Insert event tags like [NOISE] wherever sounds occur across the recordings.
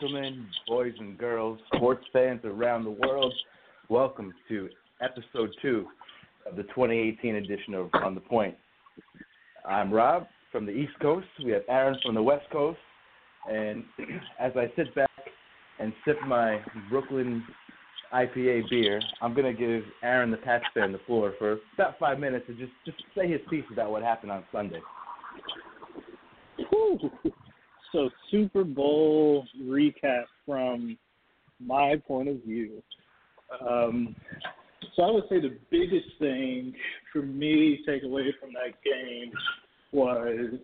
Gentlemen, boys and girls, sports fans around the world, welcome to episode two of the 2018 edition of On the Point. I'm Rob from the East Coast. We have Aaron from the West Coast. And [CLEARS THROAT] as I sit back and sip my Brooklyn IPA beer, I'm going to give Aaron the Pats fan the floor for about five minutes to just, just say his piece about what happened on Sunday. [LAUGHS] So Super Bowl recap from my point of view. Um, so I would say the biggest thing for me to take away from that game was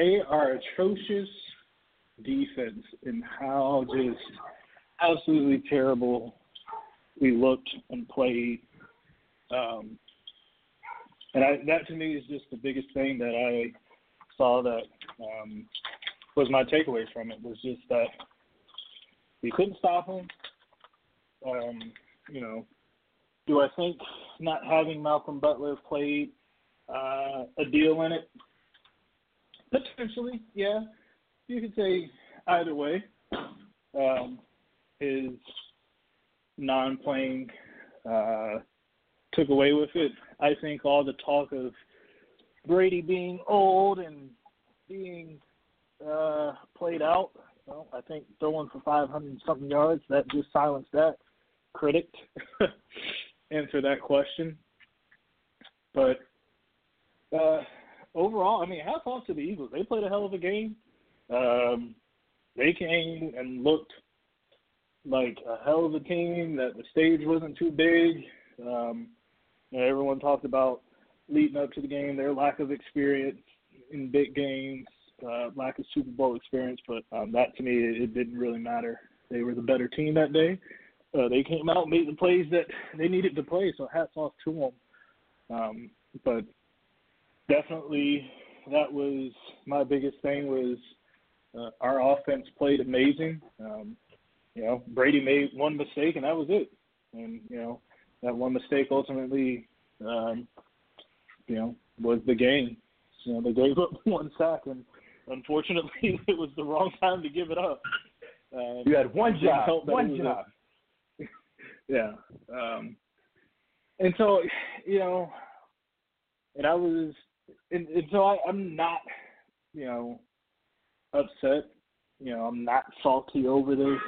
a our atrocious defense and how just absolutely terrible we looked and played. Um, and I, that to me is just the biggest thing that I saw that um, was my takeaway from it was just that we couldn't stop him. Um, you know, do I think not having Malcolm Butler played uh, a deal in it? Potentially, yeah. You could say either way. Um, his non-playing uh, took away with it. I think all the talk of Brady being old and being uh, played out. Well, I think throwing for 500 something yards that just silenced that critic. [LAUGHS] Answer that question. But uh, overall, I mean, hats off to the Eagles. They played a hell of a game. Um, they came and looked like a hell of a team. That the stage wasn't too big. Um, you know, everyone talked about leading up to the game, their lack of experience in big games, uh, lack of Super Bowl experience, but um, that to me it, it didn't really matter. They were the better team that day. Uh, they came out and made the plays that they needed to play, so hats off to them. Um, but definitely, that was my biggest thing was uh, our offense played amazing. Um, you know, Brady made one mistake and that was it. And you know, that one mistake ultimately um, you know, was the game. You know, they gave up [LAUGHS] one sack, and unfortunately, [LAUGHS] it was the wrong time to give it up. Um, You had one job, one job. A, [LAUGHS] yeah, um, and so you know, and I was, and, and so I, I'm not, you know, upset. You know, I'm not salty over this.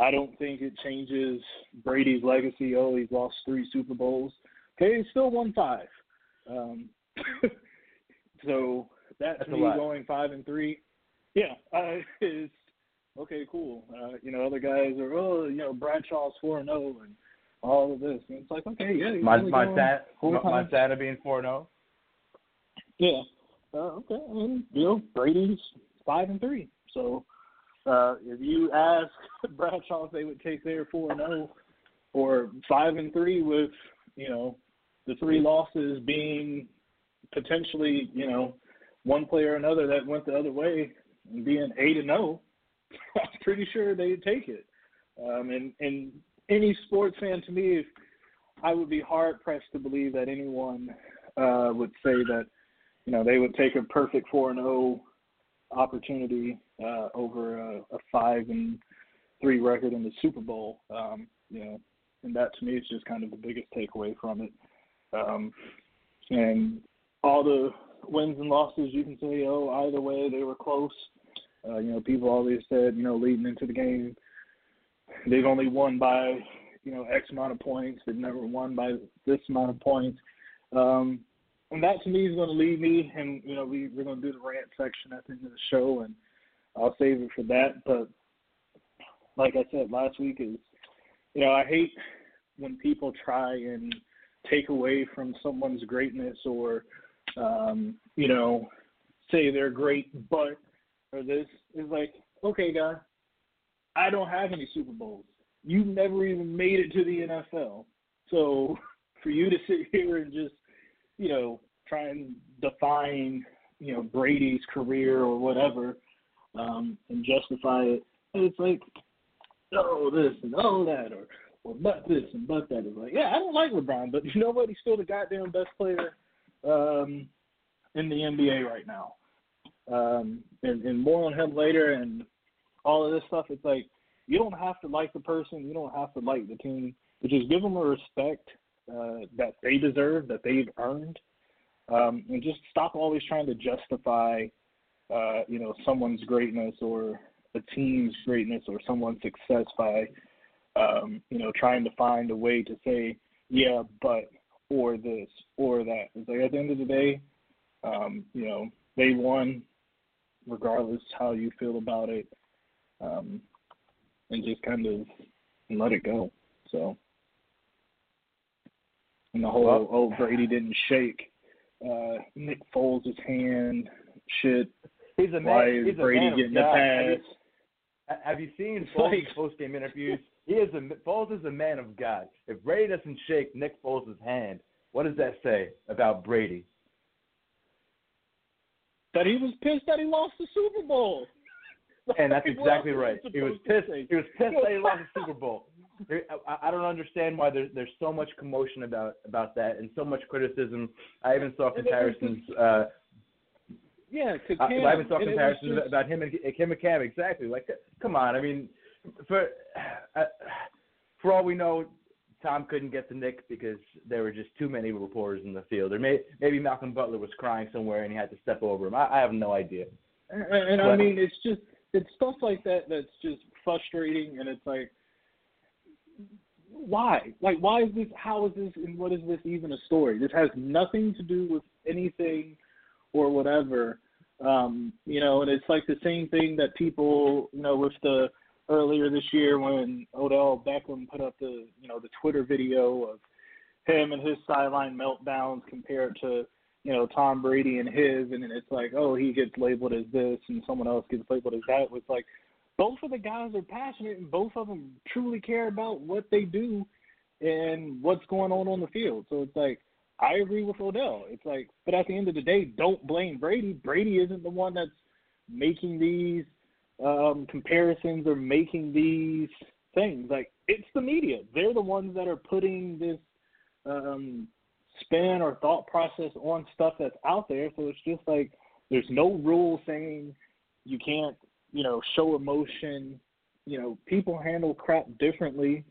I don't think it changes Brady's legacy. Oh, he's lost three Super Bowls. Okay, he still won five. Um, [COUGHS] so that That's to me lot. going five and three, yeah, uh, [LAUGHS] is okay. Cool. Uh, you know, other guys are oh, you know, Bradshaw's four and zero, and all of this. And it's like, okay, yeah, he's my Montana, four Mon- times. Montana being four oh? zero. Yeah. Uh, okay. I mean, you know, Brady's five and three. So uh, if you ask [LAUGHS] Bradshaw if they would take their four and zero or five and three with you know the three losses being potentially you know one player or another that went the other way and being eight and zero, [LAUGHS] I'm pretty sure they'd take it. Um, and and any sports fan to me, if I would be hard pressed to believe that anyone uh, would say that you know they would take a perfect four and zero opportunity uh, over a, a five and three record in the Super Bowl. Um, you know, and that to me is just kind of the biggest takeaway from it. Um, and all the wins and losses, you can say, oh, either way they were close. Uh, you know, people always said, you know, leading into the game, they've only won by, you know, X amount of points. They've never won by this amount of points. Um, and that to me is going to lead me, and you know, we we're going to do the rant section at the end of the show, and I'll save it for that. But like I said last week, is you know, I hate when people try and take away from someone's greatness or um, you know, say they're great, but or this is like, okay, guy, I don't have any Super Bowls. You've never even made it to the NFL. So [LAUGHS] for you to sit [LAUGHS] here and just, you know, try and define, you know, Brady's career or whatever, um, and justify it, it's like, oh this and oh that or or but this and but that. It's like, yeah, I don't like LeBron, but you know what? He's still the goddamn best player um, in the NBA right now. Um, and, and more on him later and all of this stuff. It's like you don't have to like the person, you don't have to like the team, but just give them a respect uh, that they deserve, that they've earned, um, and just stop always trying to justify, uh, you know, someone's greatness or a team's greatness or someone's success by, um, you know, trying to find a way to say, yeah, but or this or that. It's like at the end of the day, um, you know, they won, regardless how you feel about it, um, and just kind of let it go. So, and the whole Well- oh Brady didn't shake uh, Nick Foles' hand shit. He's a man. Why is he's a Brady man getting the God. Have you- pass? Have you seen Foles' [LAUGHS] like- post game interviews? He is a Foles is a man of God. If Brady doesn't shake Nick Foles' hand, what does that say about Brady? That he was pissed that he lost the Super Bowl. And that's [LAUGHS] exactly right. He was pissed. He was pissed that he lost the Super [LAUGHS] Bowl. I, I don't understand why there's there's so much commotion about about that and so much criticism. I even saw And it was comparisons. Uh, Yeah, to I, Cam. I even saw and it was comparisons just- about him and Kim and Cam. Exactly. Like, come on. I mean, for uh, for all we know, Tom couldn't get to Nick because there were just too many reporters in the field, or may, maybe Malcolm Butler was crying somewhere and he had to step over him. I, I have no idea. And, and I mean, it's just it's stuff like that that's just frustrating, and it's like, why? Like, why is this? How is this? And what is this even a story? This has nothing to do with anything or whatever. Um, you know, and it's like the same thing that people, you know, with the earlier this year when Odell Beckham put up the, you know, the Twitter video of him and his sideline meltdowns compared to you know, Tom Brady and his, and then it's like, oh, he gets labeled as this, and someone else gets labeled as that. It's like both of the guys are passionate, and both of them truly care about what they do and what's going on on the field. So it's like, I agree with Odell. It's like, but at the end of the day, don't blame Brady. Brady isn't the one that's making these um, comparisons or making these things. Like, it's the media. They're the ones that are putting this um, spin or thought process on stuff that's out there. So it's just like there's no rule saying you can't, you know, show emotion. You know, people handle crap differently.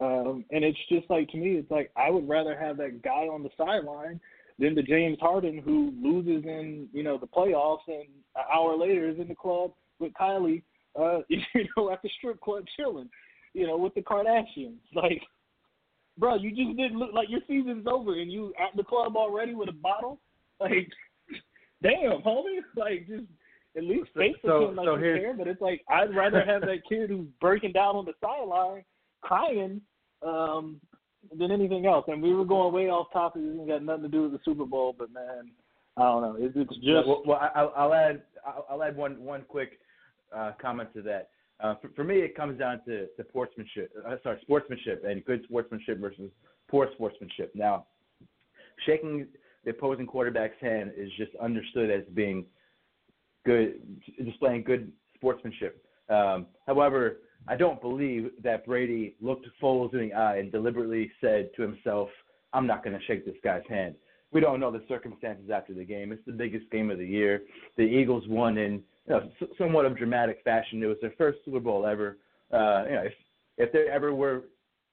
Um, and it's just like to me, it's like I would rather have that guy on the sideline than the James Harden who loses in, you know, the playoffs and an hour later is in the club with Kylie, uh, [LAUGHS] you know, at the strip club chilling, you know, with the Kardashians. [LAUGHS] Like bro, you just didn't look like your season's over and you at the club already with a bottle. [LAUGHS] Like, damn, homie, like just at least fake so- pretend like so you here's- care. But it's like I'd rather have that kid who's breaking down on the sideline, crying, um, than anything else. And we were going way off topic. It got nothing to do with the Super Bowl, but man, I don't know. It's, it's just well, well I'll, I'll add I'll, I'll add one one quick uh, comment to that. Uh, for, for, me, it comes down to, sportsmanship. Uh, sorry, sportsmanship and good sportsmanship versus poor sportsmanship. Now, shaking the opposing quarterback's hand is just understood as being good, displaying good sportsmanship. Um, however, I don't believe that Brady looked Foles in the eye and deliberately said to himself, "I'm not going to shake this guy's hand." We don't know the circumstances after the game. It's the biggest game of the year. The Eagles won in you know, somewhat of dramatic fashion. It was their first Super Bowl ever. Uh, you know, if if there ever were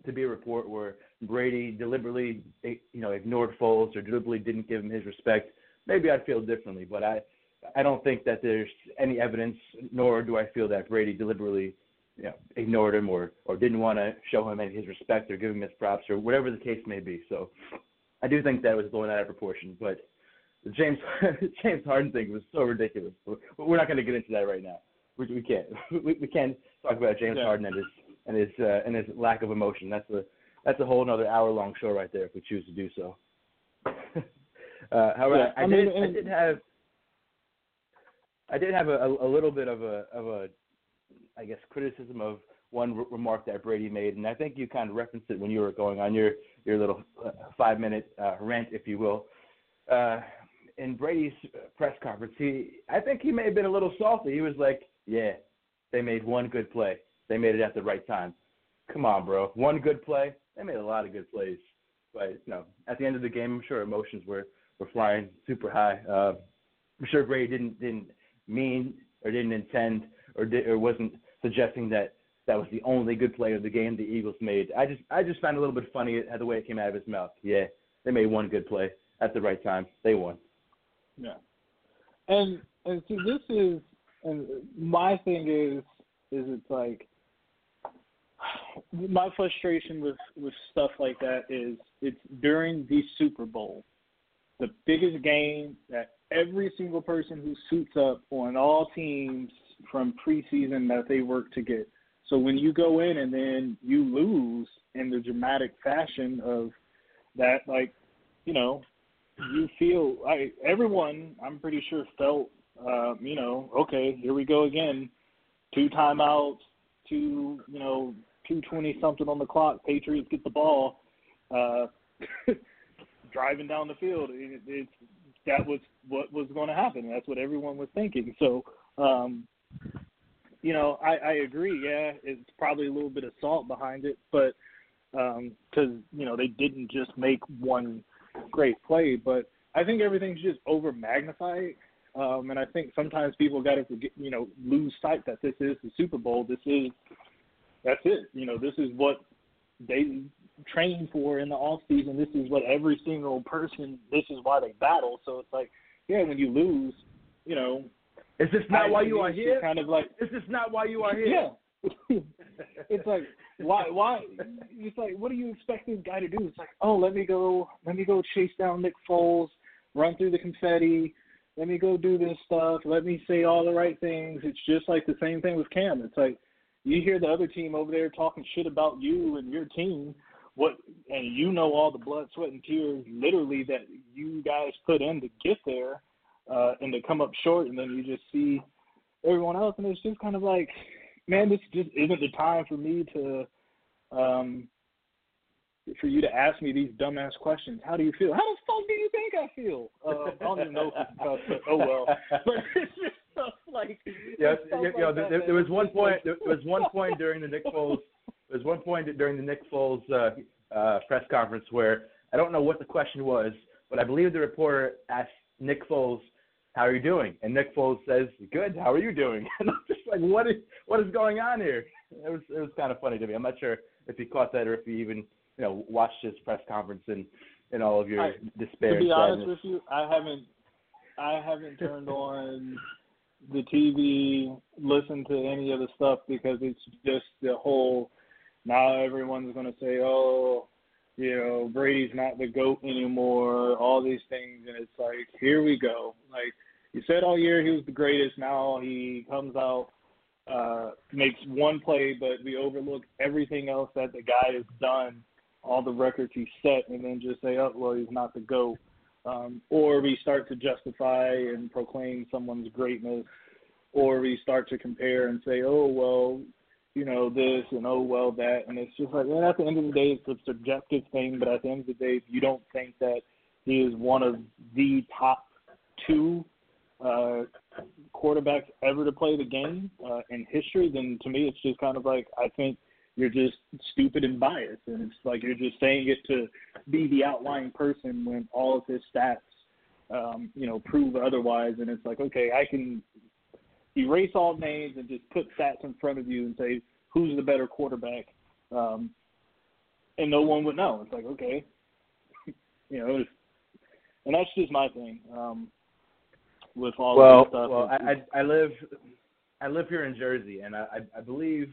to be a report where Brady deliberately, you know, ignored Foles or deliberately didn't give him his respect, maybe I'd feel differently. But I, I don't think that there's any evidence, nor do I feel that Brady deliberately, you know, ignored him or or didn't want to show him any his respect or give him his props or whatever the case may be. So, I do think that was blown out of proportion. But the James [LAUGHS] James Harden thing was so ridiculous. We're not going to get into that right now. We, we can't. [LAUGHS] We, we can't talk about James yeah. Harden and his and his uh, and his lack of emotion. That's a that's a whole another hour long show right there if we choose to do so. [LAUGHS] uh, however, yeah, I, I, mean, did I did have I did have a, a, little bit of a of a I guess criticism of one re- remark that Brady made, and I think you kind of referenced it when you were going on your your little uh, five minute uh, rant, if you will. Uh, in Brady's press conference, he I think he may have been a little salty. He was like, "Yeah, they made one good play. They made it at the right time. Come on, bro. One good play. They made a lot of good plays, but you know, at the end of the game, I'm sure emotions were were flying super high. Uh, I'm sure Brady didn't didn't mean or didn't intend or did, or wasn't suggesting that that was the only good play of the game the Eagles made. I just I just found it a little bit funny the way it came out of his mouth. Yeah, they made one good play at the right time. They won. Yeah, and and see this is and my thing is is it's like [SIGHS] my frustration with with stuff like that is it's during the Super Bowl, the biggest game that every single person who suits up on all teams from preseason that they work to get. So when you go in and then you lose in the dramatic fashion of that, like, you know, you feel I everyone I'm pretty sure felt, uh, you know, okay, here we go again, two timeouts, two, you know, two twenty something on the clock. Patriots get the ball, uh, [LAUGHS] driving down the field. It, it's that was what was going to happen. That's what everyone was thinking. So, um, you know, I, I agree. Yeah, it's probably a little bit of salt behind it, but because um, you know they didn't just make one great play, but I think everything's just over magnified. Um, and I think sometimes people got to forget, you know, lose sight that this is the Super Bowl. This is that's it. You know, this is what they train for in the off season. This is what every single person. This is why they battle. So it's like, yeah, when you lose, you know, is this not I, why you are here? Kind of like, is this not why you are here? Yeah. [LAUGHS] it's like why why it's like what do you expect this guy to do? It's like, oh let me go let me go chase down Nick Foles, run through the confetti, let me go do this stuff, let me say all the right things. It's just like the same thing with Cam. It's like you hear the other team over there talking shit about you and your team, what and you know all the blood, sweat, and tears literally that you guys put in to get there, uh, and to come up short, and then you just see everyone else, and it's just kind of like, man, this just isn't the time for me to, um, for you to ask me these dumbass questions. How do you feel? How the fuck do you think I feel? Uh, I don't even know it's oh well, [LAUGHS] but it's just stuff like yes, yeah, like there, there, was one point. There was one point during the Nick Foles. There was one point during the Nick Foles uh, uh, press conference where I don't know what the question was, but I believe the reporter asked Nick Foles, "How are you doing?" And Nick Foles says, "Good. How are you doing?" [LAUGHS] And I'm just like, "What is what is going on here?" It was it was kind of funny to me. I'm not sure if he caught that or if he even you know watched his press conference and and all of your I, despair. To be honest with you, I haven't I haven't turned on the TV, listened to any of the stuff because it's just the whole. Now everyone's going to say, "Oh, you know, Brady's not the goat anymore." All these things, and it's like, here we go. Like you said all year, he was the greatest. Now he comes out uh, makes one play, but we overlook everything else that the guy has done, all the records he set, and then just say, oh, well, he's not the GOAT. Um, or we start to justify and proclaim someone's greatness, or we start to compare and say, oh, well, you know, this and oh, well, that. And it's just like, well, at the end of the day, it's a subjective thing, but at the end of the day, if you don't think that he is one of the top two uh, quarterbacks ever to play the game uh, in history, then to me it's just kind of like I think you're just stupid and biased, and it's like you're just saying it to be the outlying person when all of his stats, um, you know, prove otherwise. And it's like, okay, I can erase all names and just put stats in front of you and say who's the better quarterback, um, and no one would know. It's like, okay, [LAUGHS] you know, and that's just my thing. Um, with all well, of stuff. Well, I, I I live I live here in Jersey, and I I believe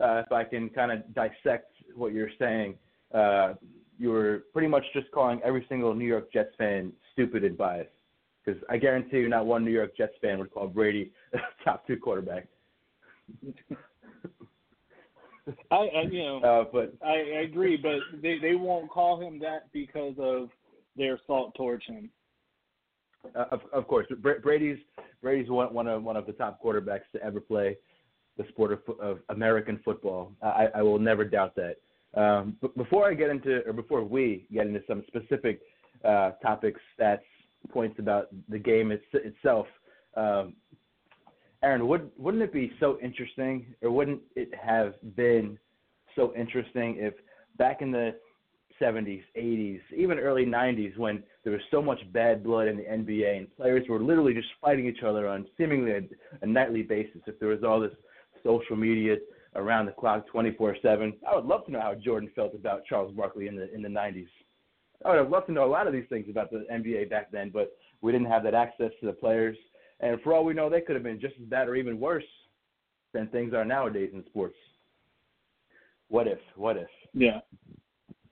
uh, if I can kind of dissect what you're saying, uh, you were pretty much just calling every single New York Jets fan stupid and biased. Because I guarantee you, not one New York Jets fan would call Brady [LAUGHS] top two quarterback. [LAUGHS] I, I you know, uh, but I, I agree, but they they won't call him that because of their salt towards him. Uh, of, of course, Brady's Brady's one one of one of the top quarterbacks to ever play the sport of, of American football. I, I will never doubt that. Um, but before I get into, or before we get into some specific uh, topics, stats, points about the game it's, itself, um, Aaron, would, wouldn't it be so interesting, or wouldn't it have been so interesting if back in the 70s, 80s, even early 90s when there was so much bad blood in the NBA and players were literally just fighting each other on seemingly a, a nightly basis. If there was all this social media around the clock 24/7, I would love to know how Jordan felt about Charles Barkley in the in the 90s. I would have loved to know a lot of these things about the NBA back then, but we didn't have that access to the players. And for all we know, they could have been just as bad or even worse than things are nowadays in sports. What if? What if? Yeah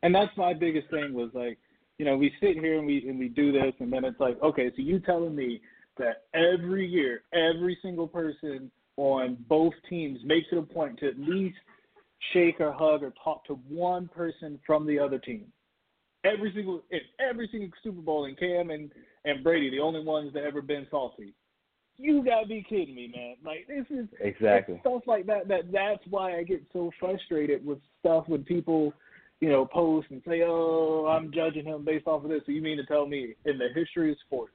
and that's my biggest thing was like, you know, we sit here and we and we do this, and then it's like, okay, so you telling me that every year, every single person on both teams makes it a point to at least shake or hug or talk to one person from the other team. Every single in every single Super Bowl, and Cam and and Brady, the only ones that ever been salty. You gotta be kidding me, man! Like this is exactly stuff like that. That that's why I get so frustrated with stuff when people you know, post and say, "Oh, I'm judging him based off of this." So you mean to tell me in the history of sports,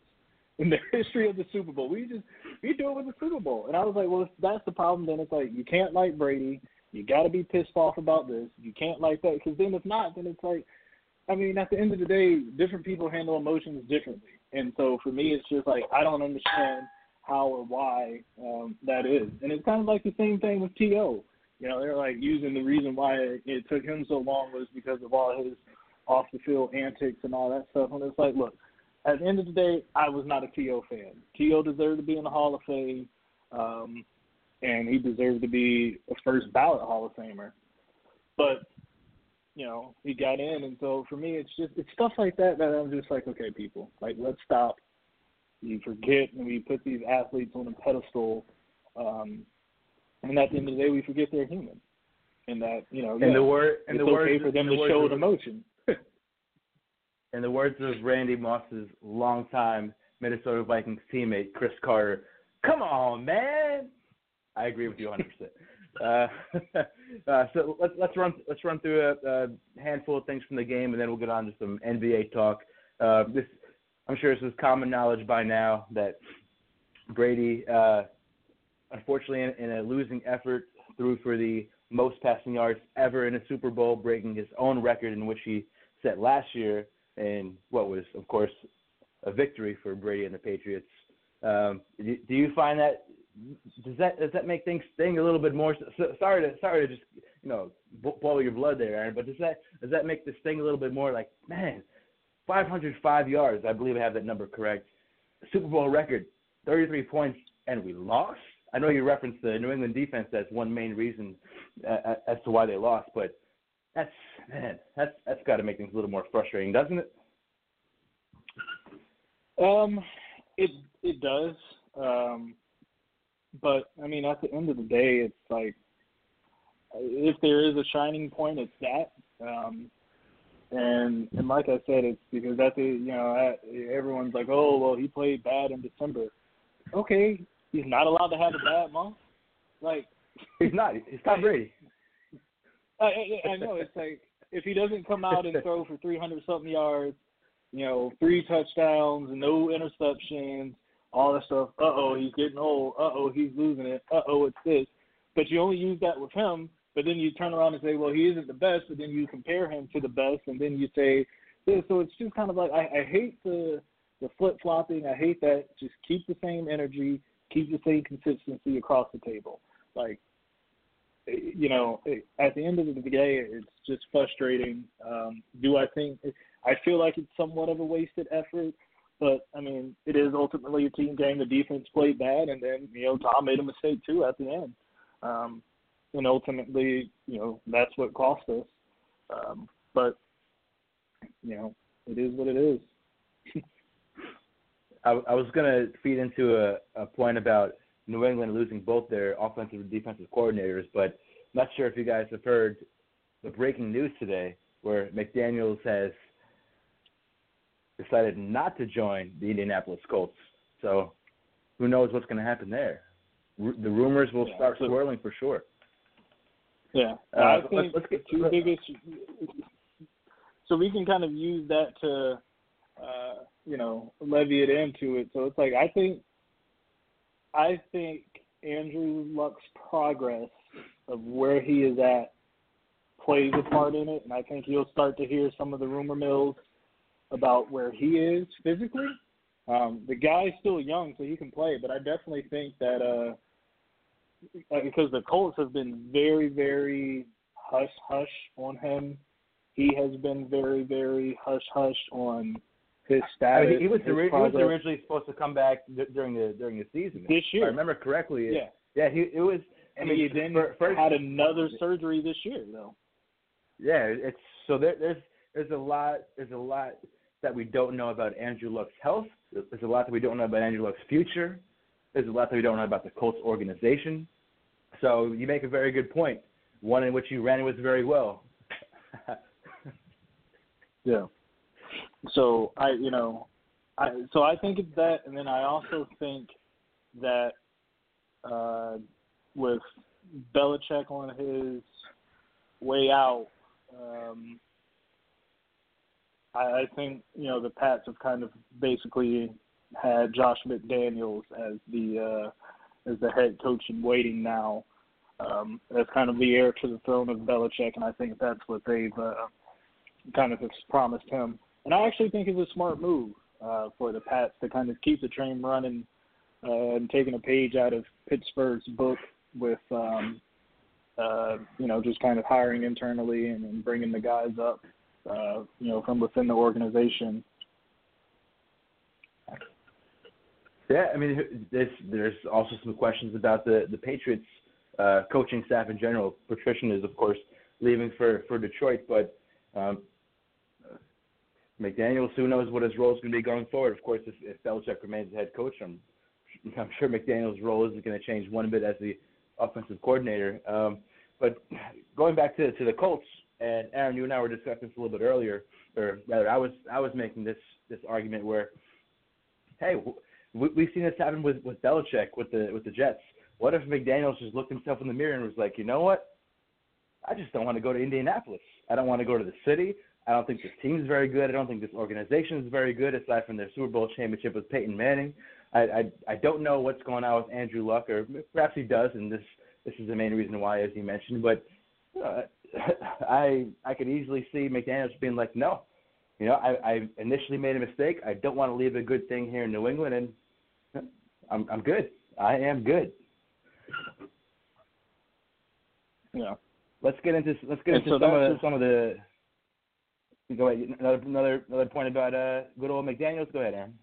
in the [LAUGHS] history of the Super Bowl, we just we do it with the Super Bowl? And I was like, well, that's the problem, then it's like you can't like Brady. You got to be pissed off about this. You can't like that because then if not, then it's like, I mean, at the end of the day, different people handle emotions differently. And so for me, it's just like I don't understand how or why um, that is. And it's kind of like the same thing with T.O. You know, they're like using the reason why it took him so long was because of all his off the field antics and all that stuff. And it's like, look, at the end of the day, I was not a T.O. fan. T.O. deserved to be in the Hall of Fame, um, and he deserved to be a first ballot Hall of Famer. But you know, he got in, and so for me, it's just it's stuff like that that I'm just like, okay, people, like let's stop. You forget, and we put these athletes on a pedestal um, and at the end of the day, we forget they're human, and that you know, yeah, and the word, and it's the okay words, for them the to show emotion. [LAUGHS] in the words of Randy Moss's longtime Minnesota Vikings teammate Cris Carter, "Come on, man." I agree with you 100. percent [LAUGHS] uh, [LAUGHS] uh, so let's let's run let's run through a, a, handful of things from the game, and then we'll get on to some NBA talk. Uh, this I'm sure this is common knowledge by now that Brady uh, unfortunately, in, in a losing effort, threw for the most passing yards ever in a Super Bowl, breaking his own record in which he set last year, and what was, of course, a victory for Brady and the Patriots. Um, do, do you find that does that does that make things sting a little bit more? So, sorry to sorry to just you know boil your blood there, Aaron, but does that does that make this sting a little bit more? Like man, 505 yards, I believe I have that number correct. Super Bowl record, 33 points, and we lost. I know you referenced the New England defense as one main reason uh, as to why they lost, but that's man, that's that's got to make things a little more frustrating, doesn't it? Um, it it does. Um, but I mean, at the end of the day, it's like if there is a shining point, it's that. Um, and and like I said, it's because at the you know everyone's like, oh well, he played bad in December. Okay, he's not allowed to have a bad month. Like he's not. He's Tom Brady. I, I, I know it's like if he doesn't come out and throw for 300 something yards, you know, three touchdowns, no interceptions, all that stuff. Uh oh, he's getting old. Uh oh, he's losing it. Uh oh, it's this. But you only use that with him. But then you turn around and say, well, he isn't the best. But then you compare him to the best, and then you say, yeah, so it's just kind of like I, I hate the the flip flopping. I hate that. Just keep the same energy, keep the same consistency across the table. Like, you know, at the end of the day, it's just frustrating. Um, do I think? I feel like it's somewhat of a wasted effort. But I mean, it is ultimately a team game. The defense played bad, and then you know Tom made a mistake too at the end. Um, and ultimately, you know, that's what cost us. Um, but you know, it is what it is. [LAUGHS] I, I was gonna feed into a, a point about New England losing both their offensive and defensive coordinators, but I'm not sure if you guys have heard the breaking news today, where McDaniels has decided not to join the Indianapolis Colts. So, who knows what's going to happen there? R- the rumors will yeah, start swirling for sure. Yeah, uh, I think let's, let's get, two biggest. So we can kind of use that to, uh, you know, levy it into it. So it's like I think, I think Andrew Luck's progress of where he is at plays a part in it, and I think you'll start to hear some of the rumor mills about where he is physically. Um, the guy's still young, so he can play, but I definitely think that. uh because the Colts have been very, very hush hush on him. He has been very, very hush hush on his status. I mean, he, was ori- he was originally supposed to come back d- during the during the season. This year, if I remember correctly. Yeah, yeah. He it was. I mean, he then for, first, had another surgery this year, though. Yeah, it's so there, there's there's a lot there's a lot that we don't know about Andrew Luck's health. There's a lot that we don't know about Andrew Luck's future. There's a lot that we don't know about the Colts organization. So you make a very good point, one in which you ran with very well. [LAUGHS] yeah. So I, you know, I so I think it's that, and then I also think that uh, with Belichick on his way out, um, I, I think you know the Pats have kind of basically had Josh McDaniels as the uh, as the head coach in waiting now, um, as kind of the heir to the throne of Belichick, and I think that's what they've uh, kind of promised him. And I actually think it's a smart move uh, for the Pats to kind of keep the train running uh, and taking a page out of Pittsburgh's book with, um, uh, you know, just kind of hiring internally and, and bringing the guys up, uh, you know, from within the organization. Yeah, I mean, there's there's also some questions about the the Patriots uh, coaching staff in general. Patricia is, of course, leaving for for Detroit, but um, McDaniels, who knows what his role is going to be going forward. Of course, if, if Belichick remains the head coach, I'm [LAUGHS] I'm sure McDaniels' role isn't going to change one bit as the offensive coordinator. Um, but going back to to the Colts, and Aaron, you and I were discussing this a little bit earlier, or rather, I was I was making this this argument where, hey, we, we've seen this happen with with Belichick with the with the Jets. What if McDaniels just looked himself in the mirror and was like, you know what? I just don't want to go to Indianapolis. I don't want to go to the city. I don't think this team is very good. I don't think this organization is very good, aside from their Super Bowl championship with Peyton Manning. I I, I don't know what's going on with Andrew Luck, or perhaps he does, and this this is the main reason why, as you mentioned. But uh, [LAUGHS] I I could easily see McDaniels being like, no, you know, I, I initially made a mistake. I don't want to leave a good thing here in New England, and I'm I'm good. I am good. Yeah. Let's get into let's get and into so some of the, some of the. Go ahead. Another another another point about uh good old McDaniels. Go ahead, Aaron.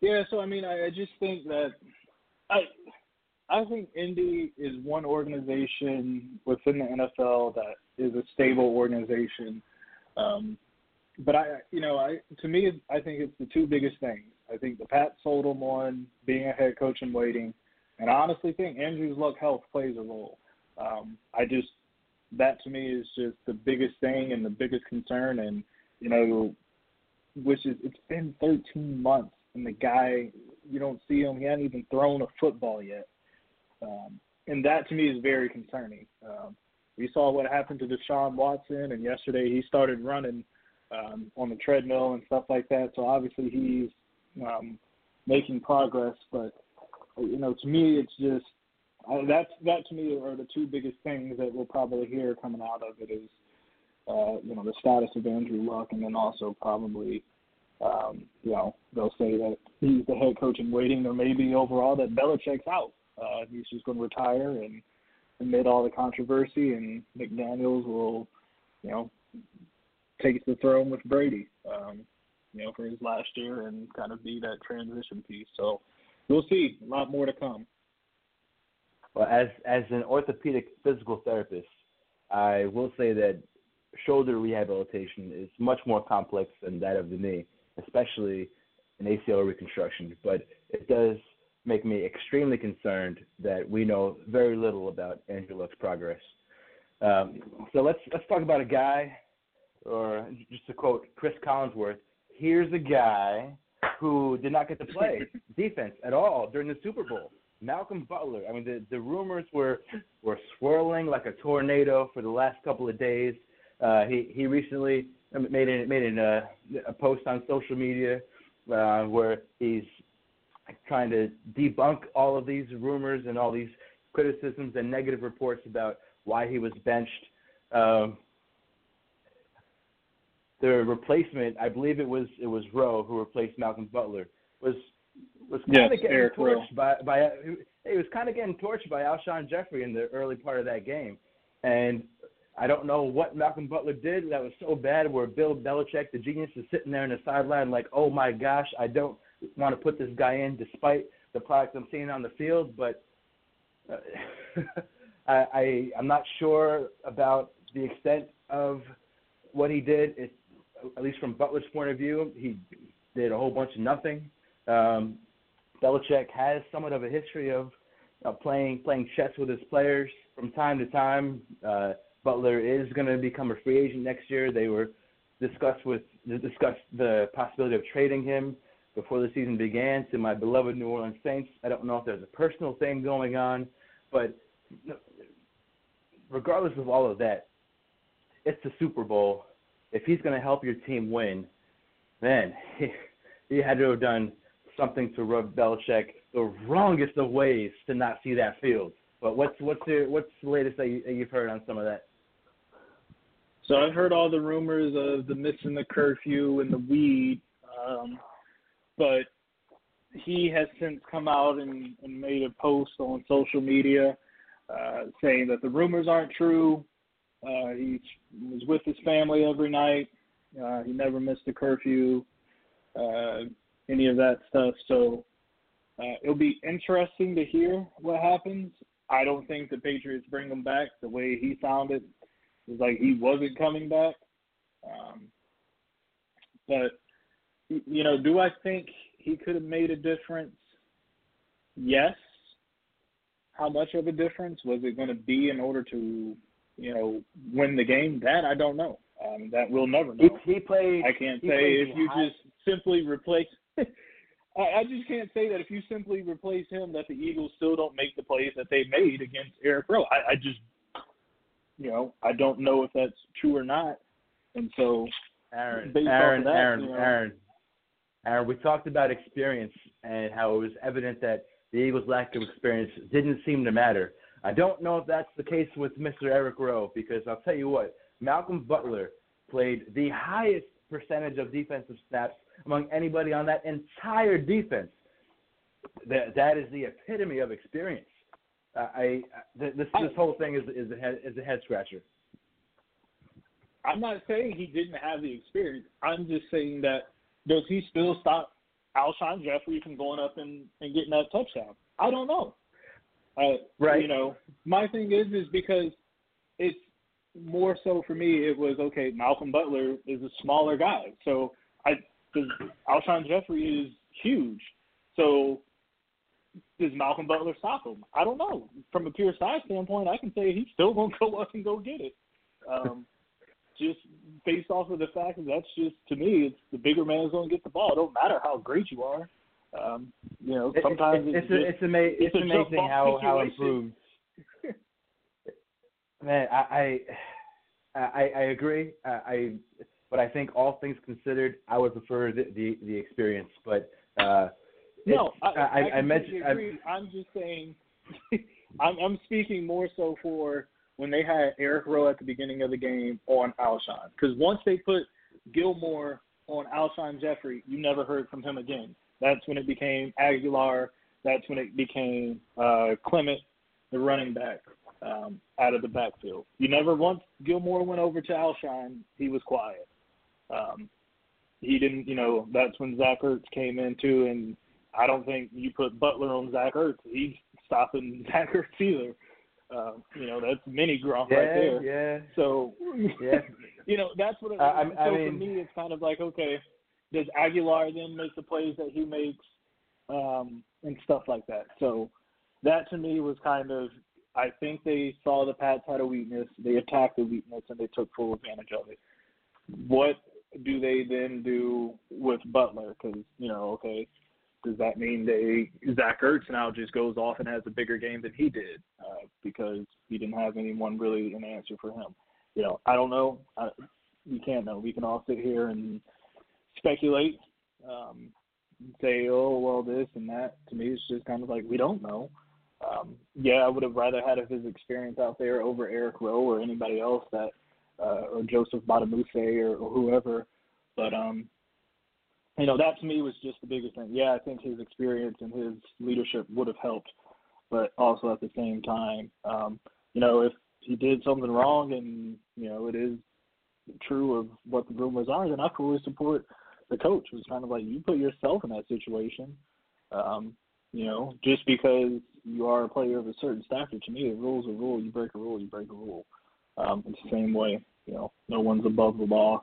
Yeah. So I mean, I, I just think that I I think Indy is one organization within the NFL that is a stable organization. Um, but I, you know, I to me, I think it's the two biggest things. I think the Pat sold him on being a head coach and waiting, And I honestly think Andrew's luck health plays a role. Um, I just that to me is just the biggest thing and the biggest concern. And you know, which is it's been 13 months and the guy you don't see him. He hasn't even thrown a football yet. Um, and that to me is very concerning. Um, we saw what happened to Deshaun Watson, and yesterday he started running um, on the treadmill and stuff like that. So obviously he's um, making progress, but you know, to me, it's just uh, that's that to me are the two biggest things that we'll probably hear coming out of it is uh, you know the status of Andrew Luck, and then also probably um, you know they'll say that he's the head coach in waiting, or maybe overall that Belichick's out. Uh, he's just going to retire and amid all the controversy, and McDaniels will you know take the throne with Brady. Um, you know, for his last year and kind of be that transition piece. So we'll see. A lot more to come. Well, as as an orthopedic physical therapist, I will say that shoulder rehabilitation is much more complex than that of the knee, especially an ACL reconstruction. But it does make me extremely concerned that we know very little about Andrew Luck's progress. Um, so let's let's talk about a guy, or just to quote Cris Collinsworth, here's a guy who did not get to play [LAUGHS] defense at all during the Super Bowl. Malcolm Butler. I mean, the the rumors were were swirling like a tornado for the last couple of days. Uh, he he recently made an, made an, uh, a post on social media uh, where he's trying to debunk all of these rumors and all these criticisms and negative reports about why he was benched. Um, the replacement, I believe it was it was Rowe who replaced Malcolm Butler, was was kind yes, of getting Eric torched by by he was kind of getting torched by Alshon Jeffery in the early part of that game, and I don't know what Malcolm Butler did that was so bad where Bill Belichick, the genius, is sitting there in the sideline like, oh my gosh, I don't want to put this guy in despite the product I'm seeing on the field, but uh, [LAUGHS] I, I I'm not sure about the extent of what he did. It, at least from Butler's point of view, he did a whole bunch of nothing. Um, Belichick has somewhat of a history of uh, playing playing chess with his players from time to time. Uh, Butler is going to become a free agent next year. They were discussed with discussed the possibility of trading him before the season began to my beloved New Orleans Saints. I don't know if there's a personal thing going on, but regardless of all of that, it's the Super Bowl. If he's going to help your team win, man, he, [LAUGHS] he had to have done something to rub Belichick the wrongest of ways to not see that field. But what's what's the what's the latest that, you, that you've heard on some of that? So I've heard all the rumors of the missing the curfew and the weed, um, but he has since come out and, and made a post on social media uh, saying that the rumors aren't true. Uh, he was with his family every night. Uh, he never missed a curfew, uh, any of that stuff. So uh, it'll be interesting to hear what happens. I don't think the Patriots bring him back the way he sounded. It was like he wasn't coming back. Um, but you know, do I think he could have made a difference? Yes. How much of a difference was it going to be in order to, you know, win the game? That I don't know. Um, that we'll never know. He, he played. I can't say if you high- just simply replace. [LAUGHS] I, I just can't say that if you simply replace him, that the Eagles still don't make the plays that they made against Eric Rowe. I, I just, you know, I don't know if that's true or not. And so, Aaron, Aaron, that, Aaron, you know- Aaron, Aaron. We talked about experience and how it was evident that the Eagles' lack of experience didn't seem to matter. I don't know if that's the case with Mr. Eric Rowe because I'll tell you what, Malcolm Butler played the highest percentage of defensive snaps among anybody on that entire defense. That that is the epitome of experience. Uh, I this this whole thing is is a head is a head scratcher. I'm not saying he didn't have the experience. I'm just saying that does he still stop Alshon Jeffery from going up and, and getting that touchdown? I don't know. Uh, Right. You know, my thing is is because it's more so for me. It was okay. Malcolm Butler is a smaller guy, so I because Alshon Jeffery is huge. So does Malcolm Butler stop him? I don't know. From a pure size standpoint, I can say he's still going [LAUGHS] to go up and go get it. Um, just based off of the fact that that's just to me, it's the bigger man's going to get the ball. It don't matter how great you are. Um, you know, sometimes it's it's, it's, just, it's, ama- it's, it's amazing how how improved. [LAUGHS] Man, I I I, I agree. I, I but I think all things considered, I would prefer the the, the experience. But uh, No, I, I, I, I mentioned. I- agree. I'm just saying. [LAUGHS] I'm I'm speaking more so for when they had Eric Rowe at the beginning of the game on Alshon, because once they put Gilmore on Alshon Jeffery, you never heard from him again. That's when it became Agholor. That's when it became uh, Clement, the running back, um, out of the backfield. You never once Gilmore went over to Alshon, he was quiet. Um, he didn't, you know, that's when Zach Ertz came in too, and I don't think you put Butler on Zach Ertz. He's stopping [LAUGHS] Zach Ertz either. Uh, you know, that's mini Gronk yeah, right there. yeah, So, yeah. [LAUGHS] you know, that's what. It, I- I- so I for me, it's kind of like, okay, does Agholor then make the plays that he makes, um, and stuff like that. So, that to me was kind of. I think they saw the Pats had a weakness. They attacked the weakness and they took full advantage of it. What do they then do with Butler? Because you know, okay, does that mean they Zach Ertz now just goes off and has a bigger game than he did uh, because he didn't have anyone really an answer for him? You know, I don't know. I, we can't know. We can all sit here and speculate, um, say, oh well, this and that. To me, it's just kind of like we don't know. Um, yeah, I would have rather had his experience out there over Eric Rowe or anybody else that, uh, or Joseph Bademosi or, or whoever. But um, you know, that to me was just the biggest thing. Yeah, I think his experience and his leadership would have helped, but also at the same time, um, you know, if he did something wrong and you know it is true of what the rumors are, then I fully support the coach. It was kind of like you put yourself in that situation. Um, you know, just because you are a player of a certain stature, to me, a rule's a rule. You break a rule, you break a rule. Um, it's the same way. You know, no one's above the law.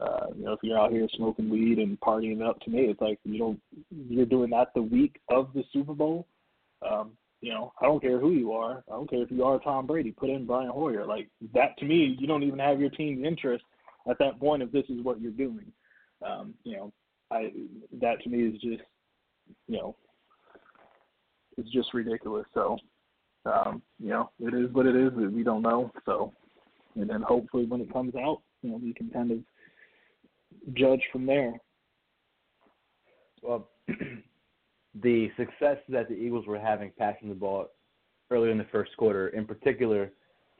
Uh, you know, if you're out here smoking weed and partying up, to me, it's like you don't. You're doing that the week of the Super Bowl. Um, you know, I don't care who you are. I don't care if you are Tom Brady. Put in Brian Hoyer. Like that to me, you don't even have your team's interest at that point if this is what you're doing. Um, you know, I that to me is just, you know, it's just ridiculous. So, um, you know, it is what it is. We don't know. So, and then hopefully when it comes out, you know, we can kind of judge from there. Well, [CLEARS THROAT] the success that the Eagles were having passing the ball earlier in the first quarter, in particular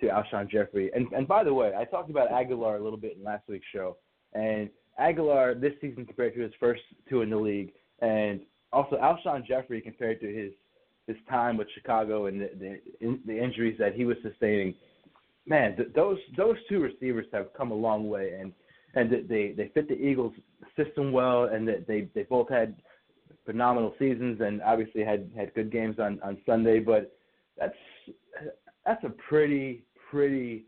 to Alshon Jeffery. And and by the way, I talked about Agholor a little bit in last week's show. And Agholor this season compared to his first two in the league, and also Alshon Jeffery compared to his his time with Chicago and the the, the injuries that he was sustaining. Man, th- those those two receivers have come a long way, and and they they fit the Eagles system well, and that they they both had phenomenal seasons, and obviously had had good games on on Sunday. But that's that's a pretty pretty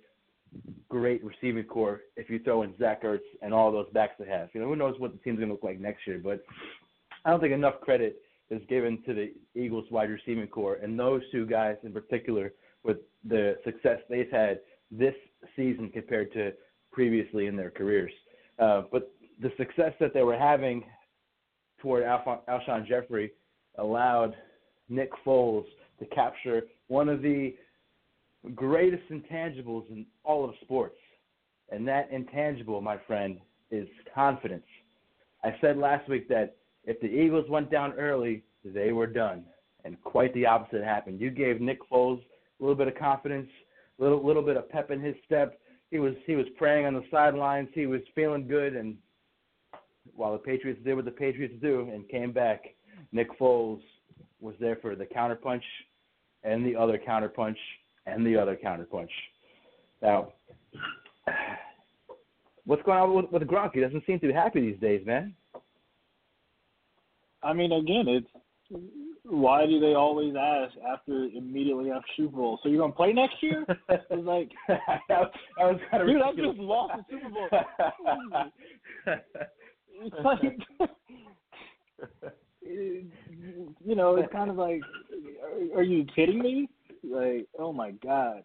great receiving core if you throw in Zach Ertz and all those backs they have. You know, who knows what the team's to look like next year, but I don't think enough credit is given to the Eagles wide receiving core and those two guys in particular with the success they've had this season compared to previously in their careers. Uh, but the success that they were having toward Alf- Alshon Jeffery allowed Nick Foles to capture one of the greatest intangibles in all of sports. And that intangible, my friend, is confidence. I said last week that if the Eagles went down early, they were done. And quite the opposite happened. You gave Nick Foles little bit of confidence, a little little bit of pep in his step. He was he was praying on the sidelines. He was feeling good and while the Patriots did what the Patriots do and came back, Nick Foles was there for the counterpunch and the other counterpunch and the other counterpunch. Now, what's going on with, with Gronk? He doesn't seem to be happy these days, man. I mean, again, it's why do they always ask after immediately after Super Bowl? So you're gonna play next year? [LAUGHS] It's like, that, [LAUGHS] that was kind of dude, I just lost the Super Bowl. It's like, you [LAUGHS] you know, it's kind of like, are, are you kidding me? Like, oh my god.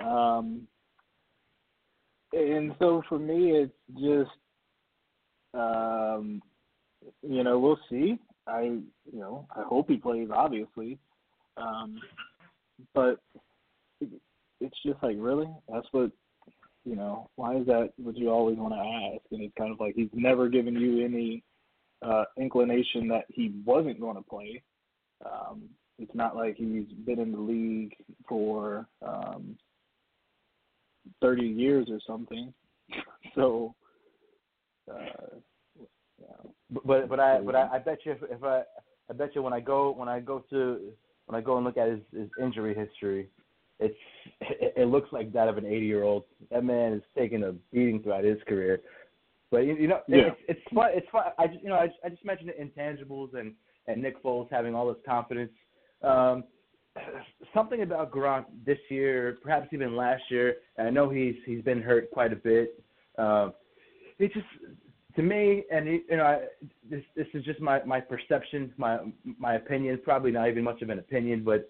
Um, and so for me, it's just, um, you know, we'll see. I, you know, I hope he plays, obviously, um, but it's just like, really, that's what, you know, why is that what you always want to ask? And it's kind of like he's never given you any uh, inclination that he wasn't going to play. Um, it's not like he's been in the league for um, 30 years or something. [LAUGHS] so, uh, yeah. But but I but I, I bet you if, if I I bet you when I go when I go to when I go and look at his, his injury history, it's it, it looks like that of an 80 year old. That man is taking a beating throughout his career. But you, you know, yeah. it's it's fun. It's fun. I just you know I just, I just mentioned the intangibles and and Nick Foles having all this confidence. Um, something about Gronk this year, perhaps even last year. I know he's he's been hurt quite a bit. Uh, it just to me, and you know, I, this this is just my my perception, my my opinion. Probably not even much of an opinion, but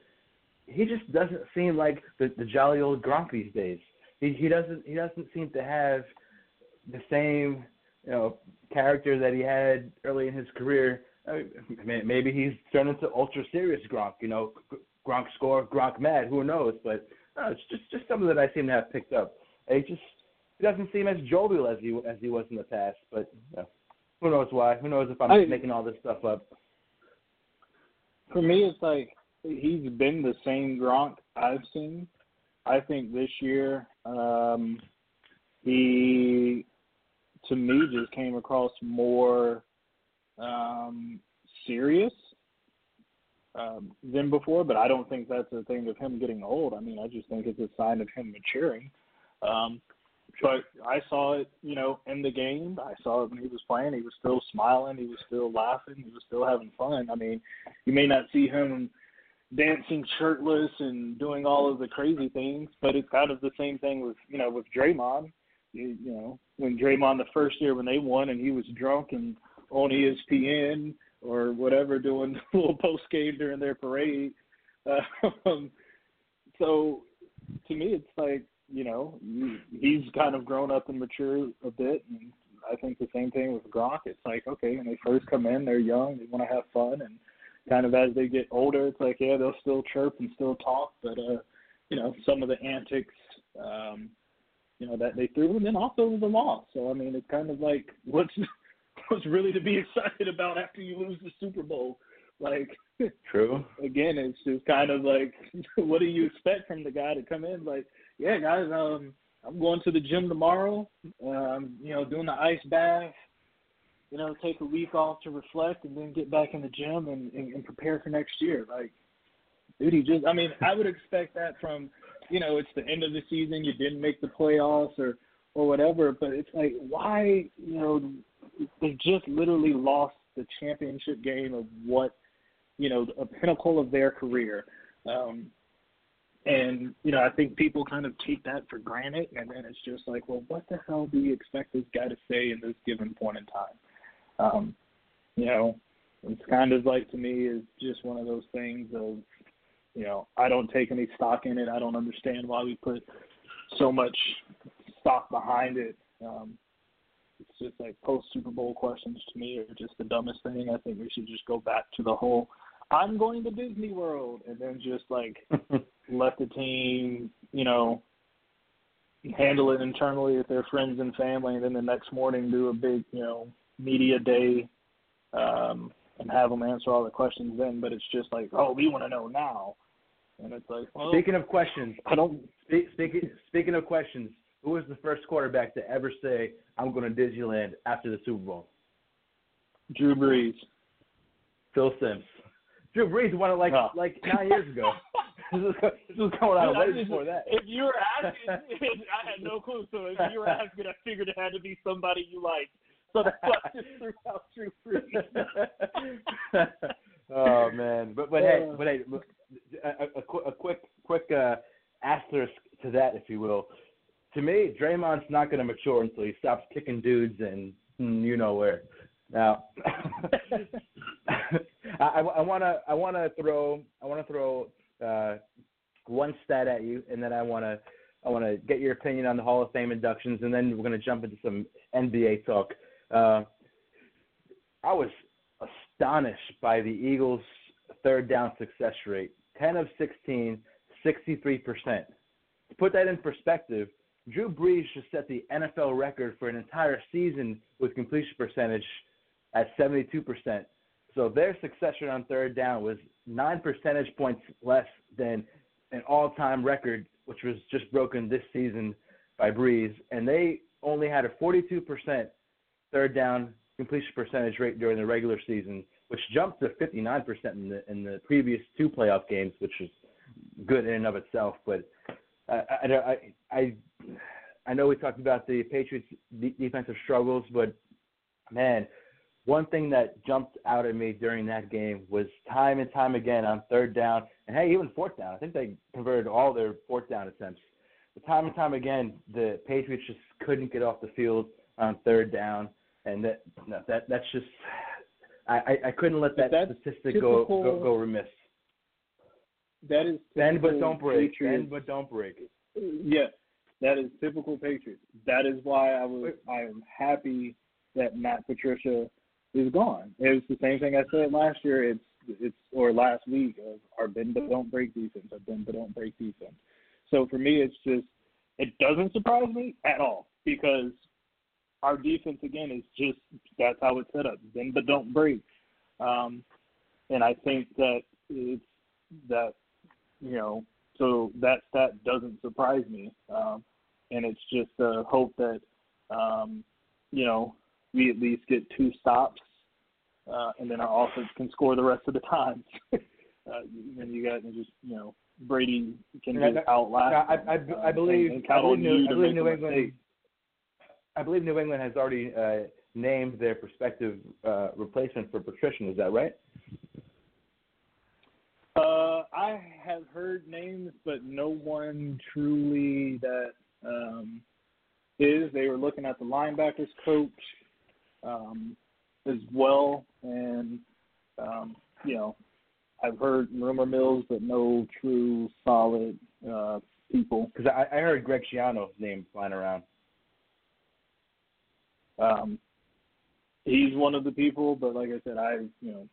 he just doesn't seem like the the jolly old Gronk these days. He he doesn't he doesn't seem to have the same you know character that he had early in his career. I mean, maybe he's turned into ultra serious Gronk. You know, Gronk score, Gronk mad. Who knows? But no, it's just just something that I seem to have picked up. He just he doesn't seem as jovial as he as he was in the past. But you know, who knows why? Who knows if I'm I, making all this stuff up? For me, it's like he's been the same Gronk I've seen. I think this year um, he, to me, just came across more um, serious um, than before, but I don't think that's a thing of him getting old. I mean, I just think it's a sign of him maturing. Um, but I saw it, you know, in the game. I saw it when he was playing. He was still smiling. He was still laughing. He was still having fun. I mean, you may not see him dancing shirtless and doing all of the crazy things, but it's kind of the same thing with, you know, with Draymond. You, you know, when Draymond the first year when they won and he was drunk and on ESPN or whatever doing [LAUGHS] a little post game during their parade. [LAUGHS] Um, so to me, it's like you know he's kind of grown up and matured a bit, and I think the same thing with Gronk. It's like okay, when they first come in, they're young, they want to have fun, and kind of as they get older, it's like yeah, they'll still chirp and still talk, but uh, you know some of the antics. Um, you know that they threw, and then also the loss. So I mean, it's kind of like what's [LAUGHS] what's really to be [LAUGHS] excited about after you lose the Super Bowl. Like, true. [LAUGHS] Again, it's just kind of like, what do you expect from the guy to come in? Like, yeah, guys, um, I'm going to the gym tomorrow. Um, you know, doing the ice bath. You know, take a week off to reflect and then get back in the gym and, and, and prepare for next year. Like, dude, he just. I mean, I would expect that from. You know, it's the end of the season. You didn't make the playoffs or or whatever. But it's like, why? You know, they just literally lost the championship game of what you know a pinnacle of their career. Um, and you know, I think people kind of take that for granted, and then it's just like, well, what the hell do you expect this guy to say in this given point in time? Um, you know, it's kind of like to me is just one of those things of, you know, I don't take any stock in it. I don't understand why we put so much stock behind it. Um, it's just like post Super Bowl questions to me are just the dumbest thing. I think we should just go back to the whole I'm going to Disney World and then just like [LAUGHS] let the team, you know, handle it internally with their friends and family and then the next morning do a big, you know, media day um and have them answer all the questions then, but it's just like, oh, we want to know now. And it's like, well, speaking of questions, I don't. Speaking speaking of questions, who was the first quarterback to ever say, "I'm going to Disneyland after the Super Bowl"? Drew Brees. Phil Simms. Drew Brees won it like oh. like nine years ago. [LAUGHS] this, was, this was going on way before that. If you were asking, [LAUGHS] I had no clue. So if you were asking, I figured it had to be somebody you liked. So that's why I just threw out Drew Brees. [LAUGHS] [LAUGHS] oh man, but but hey, but hey, a, a, a quick quick uh, asterisk to that, if you will to me, Draymond's not going to mature until he stops kicking dudes and mm, you know where. Now, I, I want to I want to throw I want to throw uh, one stat at you, and then I want to I want to get your opinion on the Hall of Fame inductions, and then we're going to jump into some NBA talk. Uh, I was astonished by the Eagles' third down success rate 10 of 16, 63%. To put that in perspective, Drew Brees just set the NFL record for an entire season with completion percentage at 72%. So their success on third down was nine percentage points less than an all-time record, which was just broken this season by Brees, and they only had a 42% third down completion percentage rate during the regular season, which jumped to 59% in the in the previous two playoff games, which is good in and of itself. But I I I, I know we talked about the Patriots' defensive struggles, but man, one thing that jumped out at me during that game was time and time again on third down, and hey, even fourth down. I think they converted all their fourth down attempts. But time and time again, the Patriots just couldn't get off the field on third down, and that no, that that's just I, I couldn't let that statistic go, go go remiss. That is bend but don't break. Patriots. Bend but don't break. Yes, that is typical Patriots. That is why I was I am happy that Matt Patricia is gone. It was the same thing I said last year. It's it's or last week of our bend but don't break defense. Our bend but don't break defense. So for me, it's just it doesn't surprise me at all because our defense again is just that's how it's set up. Bend but don't break. Um, and I think that it's that you know so that that doesn't surprise me. Um, and it's just a hope that um, you know we at least get two stops, uh, and then our offense can score the rest of the time. [LAUGHS] uh, and you got just you know Brady can just outlast. I, I, I, I believe and, and I believe New, I believe New England. I believe New England has already uh, named their prospective uh, replacement for Patricia. Is that right? Uh, I have heard names, but no one truly that um, is. They were looking at the linebackers coach um, as well, and um, you know, I've heard rumor mills, but no true solid uh, people. Because I, I heard Greg Schiano's name flying around. Um, he's one of the people, but like I said, I you know,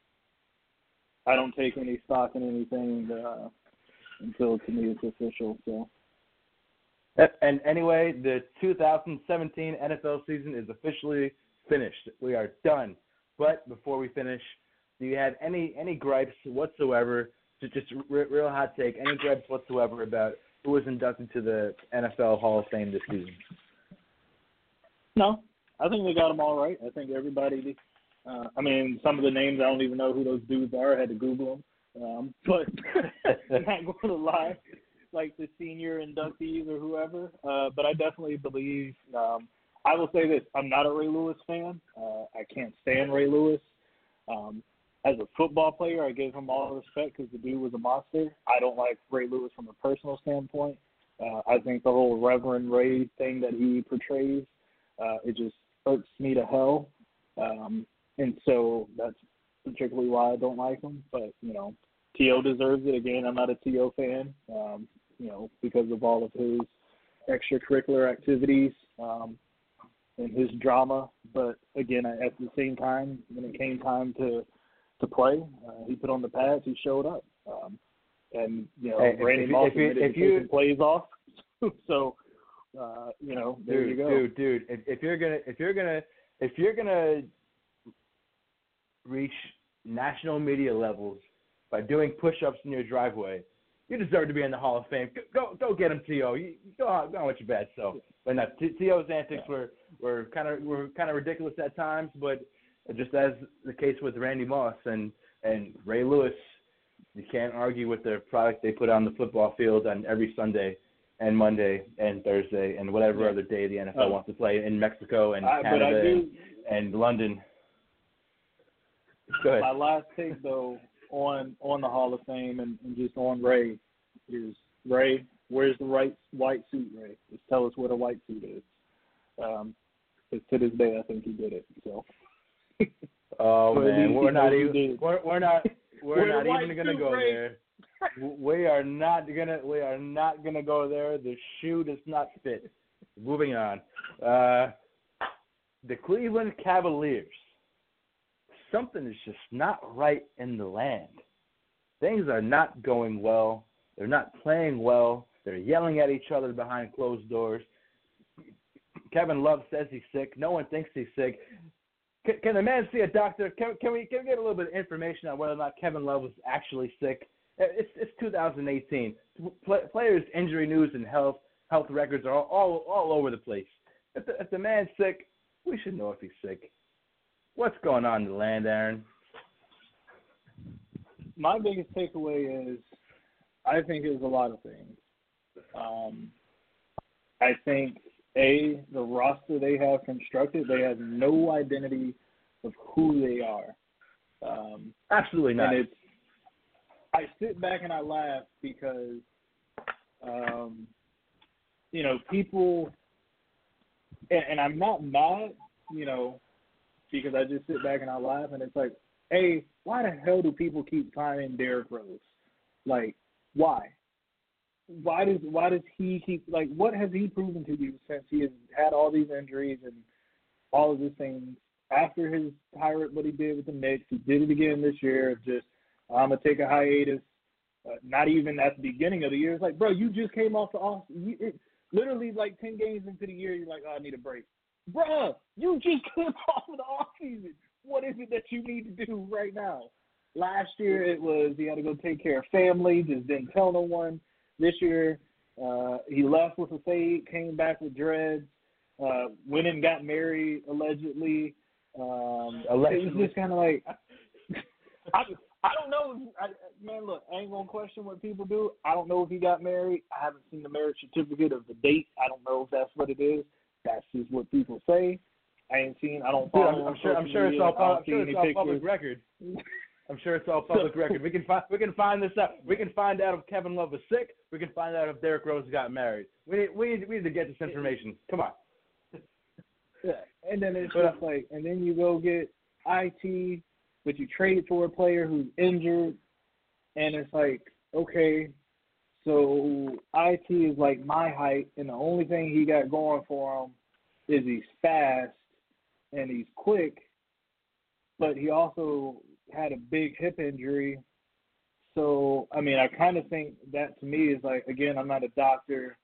I don't take any stock in anything uh, until to me it's official. So. And anyway, the 2017 NFL season is officially finished. We are done. But before we finish, do you have any any gripes whatsoever? Just, just real hot take. Any gripes whatsoever about who was inducted to the NFL Hall of Fame this season? No, I think they got them all right. I think everybody. Uh, I mean, some of the names I don't even know who those dudes are. I had to Google them. Um, [LAUGHS] but I'm not going to lie, like the senior inductees or whoever. Uh, but I definitely believe. Um, I will say this: I'm not a Ray Lewis fan. Uh, I can't stand Ray Lewis. Um, as a football player, I give him all the respect because the dude was a monster. I don't like Ray Lewis from a personal standpoint. Uh, I think the whole Reverend Ray thing that he portrays, uh, it just irks me to hell. Um, and so that's particularly why I don't like him. But you know, T.O. deserves it. Again, I'm not a T.O. fan. Um, you know, because of all of his extracurricular activities um, and his drama. But again, at the same time, when it came time to to play, uh, he put on the pads. He showed up. Um, and you know, Hey, if- Randy if- Moss if you- if you- plays off. [LAUGHS] so, uh, you know, there dude, you go. dude, dude. If, if you're gonna, if you're gonna, if you're gonna reach national media levels by doing push-ups in your driveway, you deserve to be in the Hall of Fame. Go, go, go get him, To. You, you go on, go on with your bad self. But no, To's antics were were kind of were kind of ridiculous at times, but just as the case with Randy Moss and and Ray Lewis, you can't argue with the product they put on the football field on every Sunday and Monday and Thursday and whatever Yeah. other day the NFL Oh. wants to play in Mexico and I, but Canada I do. and, and London. Go ahead. My last take though on on the Hall of Fame and, and just on Ray is Ray, where's the right white suit, Ray? Just tell us what a white suit is. Um, to this day, I think he did it. So [LAUGHS] Oh man, we're not even we're, we're not we're We're not even gonna go race. there. We are not gonna we are not gonna go there. The shoe does not fit. Moving on. Uh, the Cleveland Cavaliers. Something is just not right in the land. Things are not going well. They're not playing well. They're yelling at each other behind closed doors. Kevin Love says he's sick. No one thinks he's sick. Can, can the man see a doctor? Can, can we can we get a little bit of information on whether or not Kevin Love was actually sick? Uh, It's it's 2018. Play, players' injury news and health health records are all all, all over the place. If the, if the man's sick, we should know if he's sick. What's going on in the land, Aaron? my biggest takeaway is I think it was a lot of things. Um, I think a the roster they have constructed, they have no identity of who they are. Um, Absolutely not. and it's I sit back and I laugh because um you know people and, and I'm not mad, you know, because I just sit back and I laugh and it's like, hey, why the hell do people keep signing Derrick Rose? Like, why? Why does why does he keep like what has he proven to you since he has had all these injuries and all of these things after his pirate what he did with the Knicks, he did it again this year. Just I'm gonna take a hiatus. Uh, not even at the beginning of the year. It's like, bro, you just came off the off. You, it, literally, like ten games into the year, you're like, oh, I need a break, bro. You just [LAUGHS] came off of the off season. What is it that you need to do right now? Last year it was he had to go take care of family, just didn't tell no one. This year, uh, he left with a fade, came back with dreads, uh, went and got married allegedly. Um, It was just kind of like, [LAUGHS] I, I don't know. I, man, look, I ain't gonna question what people do. I don't know if he got married. I haven't seen the marriage certificate of the date. I don't know if that's what it is. That's just what people say. I ain't seen. I don't Dude, follow. I'm, I'm sure. I'm sure it's all. I'm sure it's all public record. [LAUGHS] I'm sure it's all public record. We can find. We can find this out. We can find out if Kevin Love was sick. We can find out if Derrick Rose got married. We need. We need. We need to get this information. Come on. [LAUGHS] Yeah, and then it's But, just like, and then you go get it, but you trade for a player who's injured, and it's like, okay, so it is like my height, and the only thing he got going for him is he's fast and he's quick, but he also had a big hip injury. So I mean, I kind of think that to me is like, again, I'm not a doctor.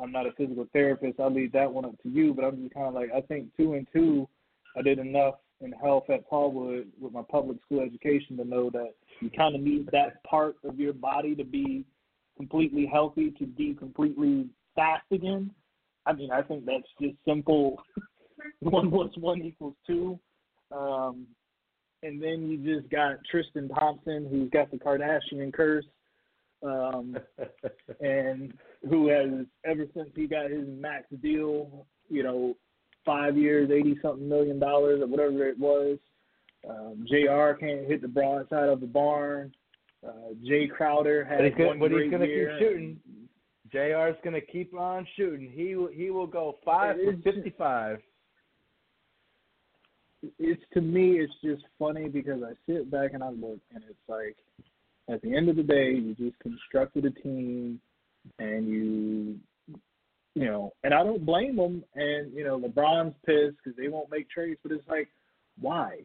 I'm not a physical therapist. I'll leave that one up to you. But I'm just kind of like, I think two and two, I did enough in health at Paulwood with my public school education to know that you kind of need that part of your body to be completely healthy, to be completely fast again. I mean, I think that's just simple. [LAUGHS] one plus one equals two. Um, and then you just got Tristan Thompson, who's got the Kardashian curse. Um, [LAUGHS] and who has ever since he got his max deal, you know, five years, eighty something million dollars or whatever it was. Um, Jr. can't hit the broad side of the barn. Uh, Jae Crowder had But he's gonna, one but he's gonna year. keep shooting. Jr's gonna keep on shooting. He will. He will go five for fifty-five. It's to me, it's just funny because I sit back and I look, and it's like, at the end of the day, you just constructed a team, and you, you know, and I don't blame them. And you know, LeBron's pissed because they won't make trades, but it's like, why?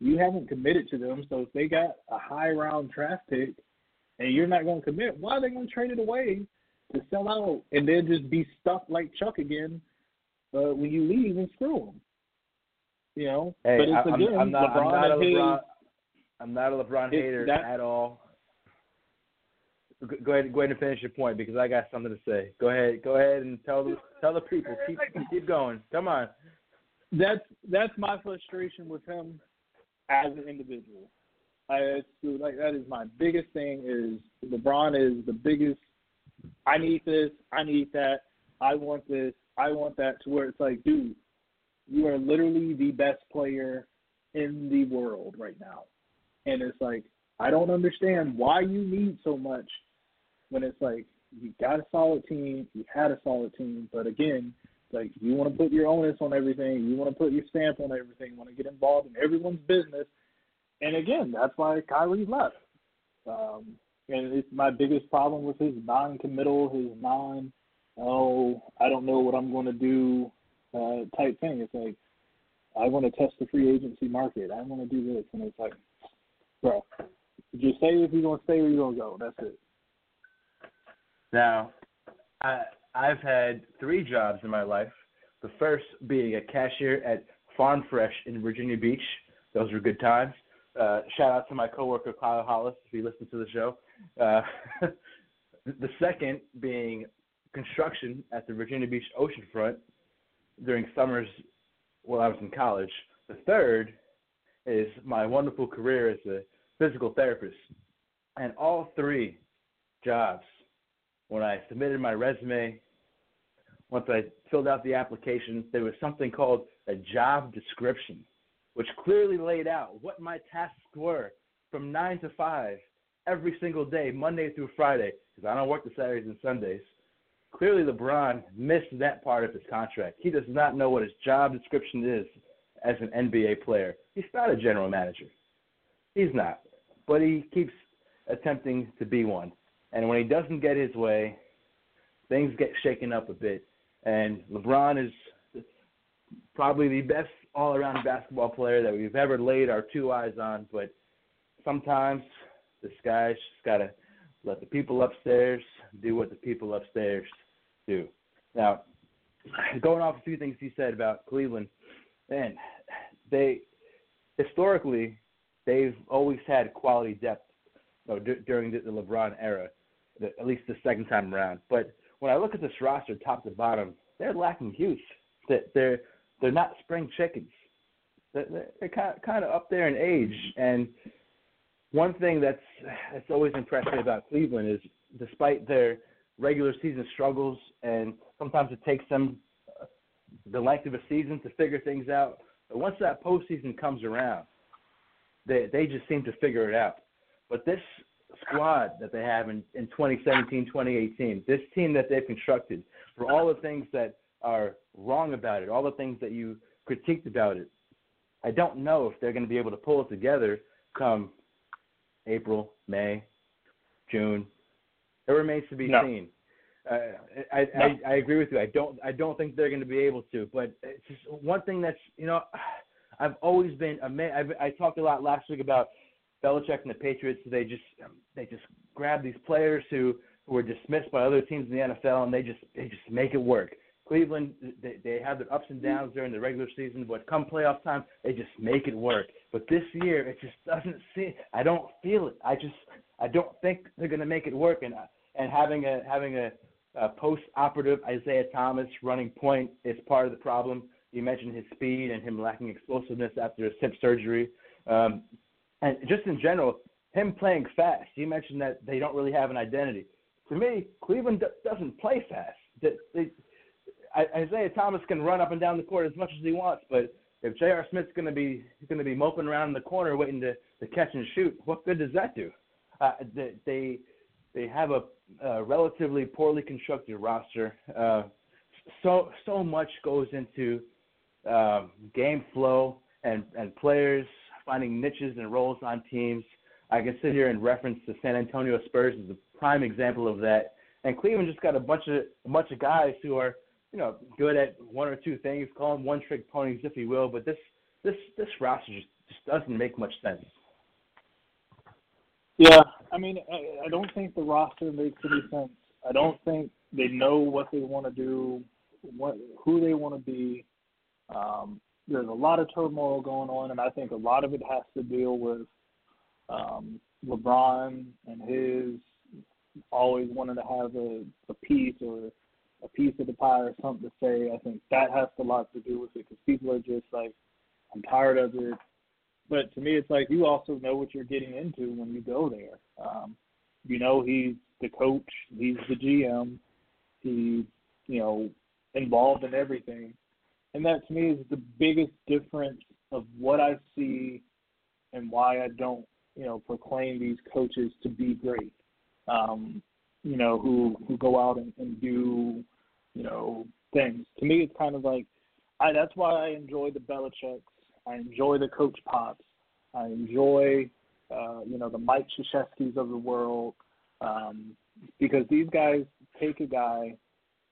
You haven't committed to them, so if they got a high round draft pick, and you're not going to commit, why are they going to trade it away to sell out and then just be stuck like Chuck again uh, when you leave and screw them? You know, Hey, but it's I, again, I'm, I'm not. LeBron I'm not a LeBron. I'm not a LeBron hater that- at all. Go- ahead. Go ahead and finish your point because I got something to say. Go ahead. Go ahead and tell the tell the people. Keep keep going. Come on. that's that's my frustration with him as an individual. I it's, like that is my biggest thing is LeBron is the biggest. I need this. I need that. I want this. I want that. To where it's like, dude, you are literally the best player in the world right now, and it's like I don't understand why you need so much when it's like you got a solid team, you had a solid team, but again, like you want to put your onus on everything, you want to put your stamp on everything, you want to get involved in everyone's business. And again, that's why Kyrie left. Um, and it's my biggest problem with his non-committal, his non, oh, I don't know what I'm going to do uh, type thing. It's like I want to test the free agency market. I want to do this, and it's like, bro, just say if you're gonna stay or you're gonna go. That's it. Now, I I've had three jobs in my life. The first being a cashier at Farm Fresh in Virginia Beach. Those were good times. Uh, shout out to my coworker Kyle Hollis if he listens to the show. Uh, [LAUGHS] the second being construction at the Virginia Beach oceanfront during summers while I was in college. The third is my wonderful career as a physical therapist. And all three jobs, when I submitted my resume, once I filled out the application, there was something called a job description, which clearly laid out what my tasks were from 9 to 5 every single day, Monday through Friday, because I don't work the Saturdays and Sundays. Clearly, LeBron missed that part of his contract. He does not know what his job description is as an NBA player. He's not a general manager. He's not. But he keeps attempting to be one. And when he doesn't get his way, things get shaken up a bit. And LeBron is probably the best all around basketball player that we've ever laid our two eyes on. But sometimes this guy's just got to let the people upstairs do what the people upstairs do. Now, going off a few things he said about Cleveland, man, they historically they've always had quality depth you know, d- during the, LeBron era, the, at least the second time around. But when I look at this roster, top to bottom, they're lacking youth. That they're they're not spring chickens. They're, kind kind of up there in age. And one thing that's that's always impressed me about Cleveland is, despite their regular season struggles, and sometimes it takes them uh, the length of a season to figure things out. But once that postseason comes around, they they just seem to figure it out. But this squad that they have in, in 2017, 2018, this team that they've constructed, for all the things that are wrong about it, all the things that you critiqued about it, I don't know if they're going to be able to pull it together come April, May, June. It remains to be no. seen. Uh, I, no. I I agree with you. I don't I don't think they're going to be able to. But it's just one thing that's you know [SIGHS] I've always been amazed. I, I talked a lot last week about Belichick and the Patriots. They just they just grab these players who who are dismissed by other teams in the NFL and they just they just make it work. Cleveland they they have their ups and downs during the regular season, but come playoff time they just make it work. But this year it just doesn't seem. I don't feel it. I just I don't think they're going to make it work. And and having a having a uh, post-operative Isaiah Thomas running point is part of the problem. You mentioned his speed and him lacking explosiveness after his hip surgery, um, and just in general, him playing fast. You mentioned that they don't really have an identity. To me, Cleveland d- doesn't play fast. They, they, Isaiah Thomas can run up and down the court as much as he wants, but if J.R. Smith's going to be going to be moping around in the corner waiting to, to catch and shoot, what good does that do? Uh, they, they have a, a relatively poorly constructed roster. Uh, so so much goes into um, game flow and and players finding niches and roles on teams. I can sit here and reference the San Antonio Spurs as a prime example of that. And Cleveland just got a bunch of a bunch of guys who are you know good at one or two things. Call them one trick ponies if you will. But this this this roster just, just doesn't make much sense. Yeah, I mean, I, I don't think the roster makes any sense. I don't think they know what they want to do, what who they want to be. Um, there's a lot of turmoil going on, and I think a lot of it has to deal with um, LeBron and his always wanting to have a, a piece or a piece of the pie or something to say. I think that has a lot to do with it because people are just like, I'm tired of it. But to me, it's like you also know what you're getting into when you go there. Um, you know, he's the coach, he's the GM, he's you know involved in everything, and that to me is the biggest difference of what I see and why I don't you know proclaim these coaches to be great. Um, you know, who who go out and, and do you know things. To me, it's kind of like I. That's why I enjoy the Belichick's. I enjoy the Coach Pops. I enjoy, uh, you know, the Mike Krzyzewskis of the world, um, because these guys take a guy,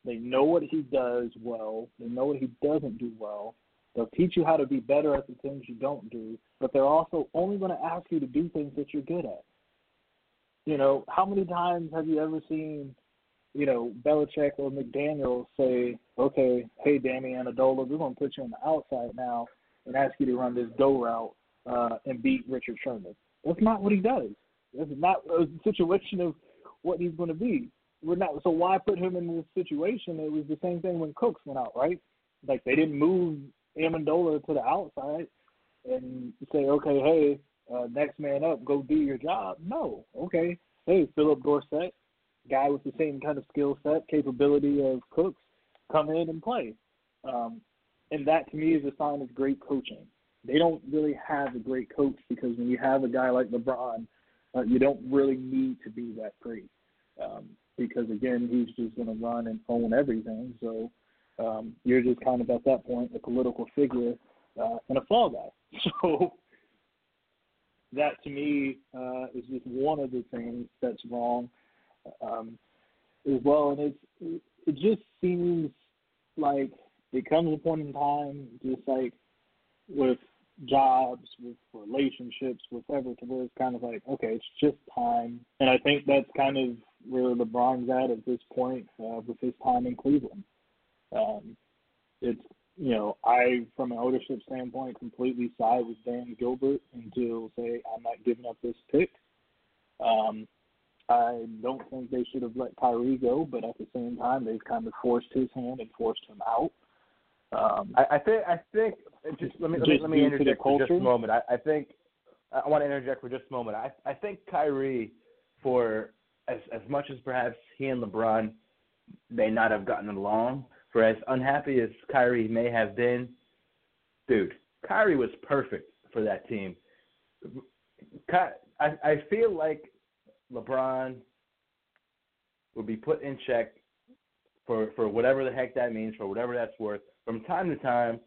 they know what he does well, they know what he doesn't do well. They'll teach you how to be better at the things you don't do, but they're also only going to ask you to do things that you're good at. You know, how many times have you ever seen, you know, Belichick or McDaniels say, okay, hey, Danny Amendola, we're going to put you on the outside now and ask you to run this go route uh, and beat Richard Sherman. That's not what he does. That's not a situation of what he's going to be. We're not. So why put him in this situation? It was the same thing when Cooks went out, right? Like they didn't move Amendola to the outside and say, okay, hey, uh, next man up, go do your job. No, okay, hey, Phillip Dorsett, guy with the same kind of skill set, capability of Cooks, come in and play. Um, and that to me is a sign of great coaching. They don't really have a great coach because when you have a guy like LeBron, uh, you don't really need to be that great. Um, because again, he's just going to run and own everything. So um, you're just kind of at that point a political figure uh, and a fall guy. [LAUGHS] So that to me uh, is just one of the things that's wrong um, as well. And it's it just seems like it comes a point in time, just like with jobs, with relationships, with whatever, to where it's kind of like, okay, it's just time. And I think that's kind of where LeBron's at at this point uh, with his time in Cleveland. Um, it's you know, I from an ownership standpoint completely side with Dan Gilbert until say I'm not giving up this pick. Um, I don't think they should have let Kyrie go, but at the same time they've kind of forced his hand and forced him out. Um, I, I think I think just let me let me, let me interject for just a moment. I, I think I want to interject for just a moment. I I think Kyrie, for as as much as perhaps he and LeBron may not have gotten along, for as unhappy as Kyrie may have been, dude, Kyrie was perfect for that team. I I feel like LeBron would be put in check for for whatever the heck that means, for whatever that's worth, from time to time,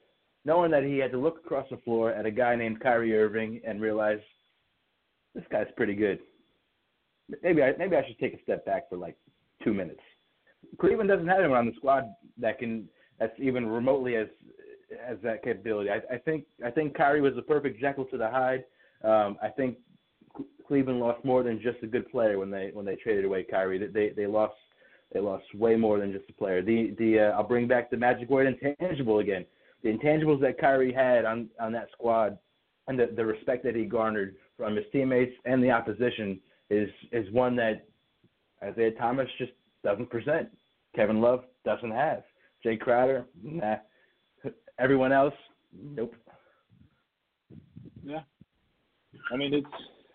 knowing that he had to look across the floor at a guy named Kyrie Irving and realize this guy's pretty good. Maybe I maybe I should take a step back for like two minutes. Cleveland doesn't have anyone on the squad that can that's even remotely as as that capability. I, I think I think Kyrie was the perfect Jekyll to the Hyde. Um, I think Cleveland lost more than just a good player when they when they traded away Kyrie. They they lost they lost way more than just a player. The the uh, I'll bring back the magic word intangible again. The intangibles that Kyrie had on on that squad and the the respect that he garnered from his teammates and the opposition is is one that Isaiah Thomas just doesn't present. Kevin Love doesn't have. Jae Crowder, nah. Everyone else, nope. Yeah. I mean, it's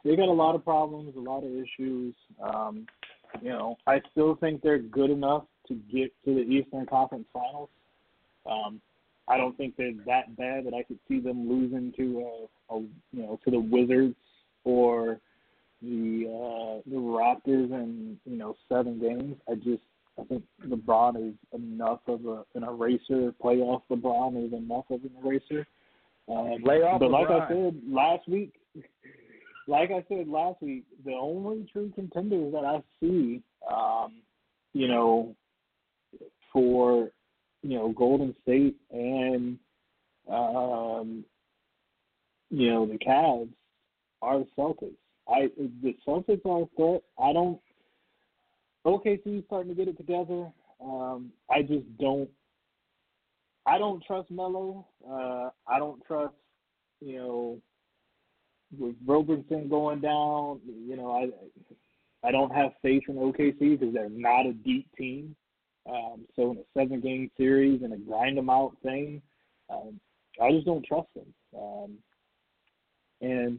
they got a lot of problems, a lot of issues. Um, you know, I still think they're good enough to get to the Eastern Conference Finals. Um, I don't think they're that bad that I could see them losing to a, a you know to the Wizards or the uh, the Raptors in you know seven games. I just I think LeBron is enough of a, an eraser. Playoff LeBron is enough of an eraser. Um, but like I said last week, like I said last week, the only true contenders that I see, um, you know, for you know Golden State and um, you know the Cavs are the Celtics. I the Celtics are a threat. I don't OKC is starting to get it together. Um, I just don't. I don't trust Melo. Uh, I don't trust, you know, with Roberson going down. You know, I I don't have faith in OKC because they're not a deep team. Um, so in a seven game series and a grind them out thing, um, I just don't trust them. Um, and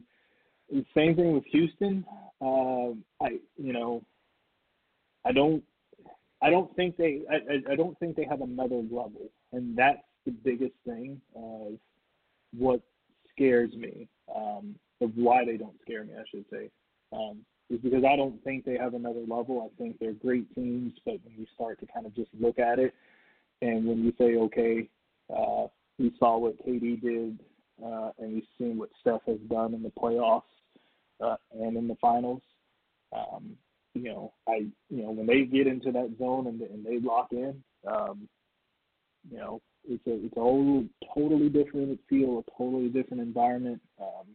the same thing with Houston. Um, I you know I don't I don't think they I, I don't think they have another level, and that's the biggest thing of what scares me um, of why they don't scare me. I should say um, is because I don't think they have another level. I think they're great teams, but when you start to kind of just look at it, and when you say, okay, uh, we saw what KD did, uh, and we've seen what Steph has done in the playoffs uh, and in the finals. Um, you know, I you know when they get into that zone and, and they lock in, um, you know, it's a it's a whole totally different feel, a totally different environment, um,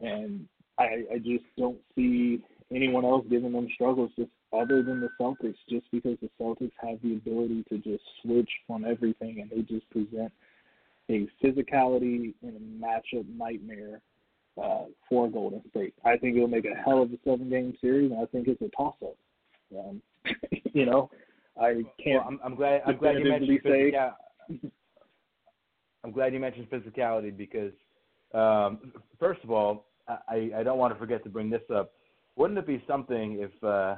and I I just don't see anyone else giving them struggles just other than the Celtics, just because the Celtics have the ability to just switch on everything and they just present a physicality and a matchup nightmare uh, for Golden State. I think it'll make a hell of a seven game series, and I think it's a toss up. Um, [LAUGHS] you know, I can't. Well, I'm, I'm glad. I'm glad you mentioned physicality. I'm glad you mentioned physicality because, um, first of all, I, I don't want to forget to bring this up. Wouldn't it be something if uh,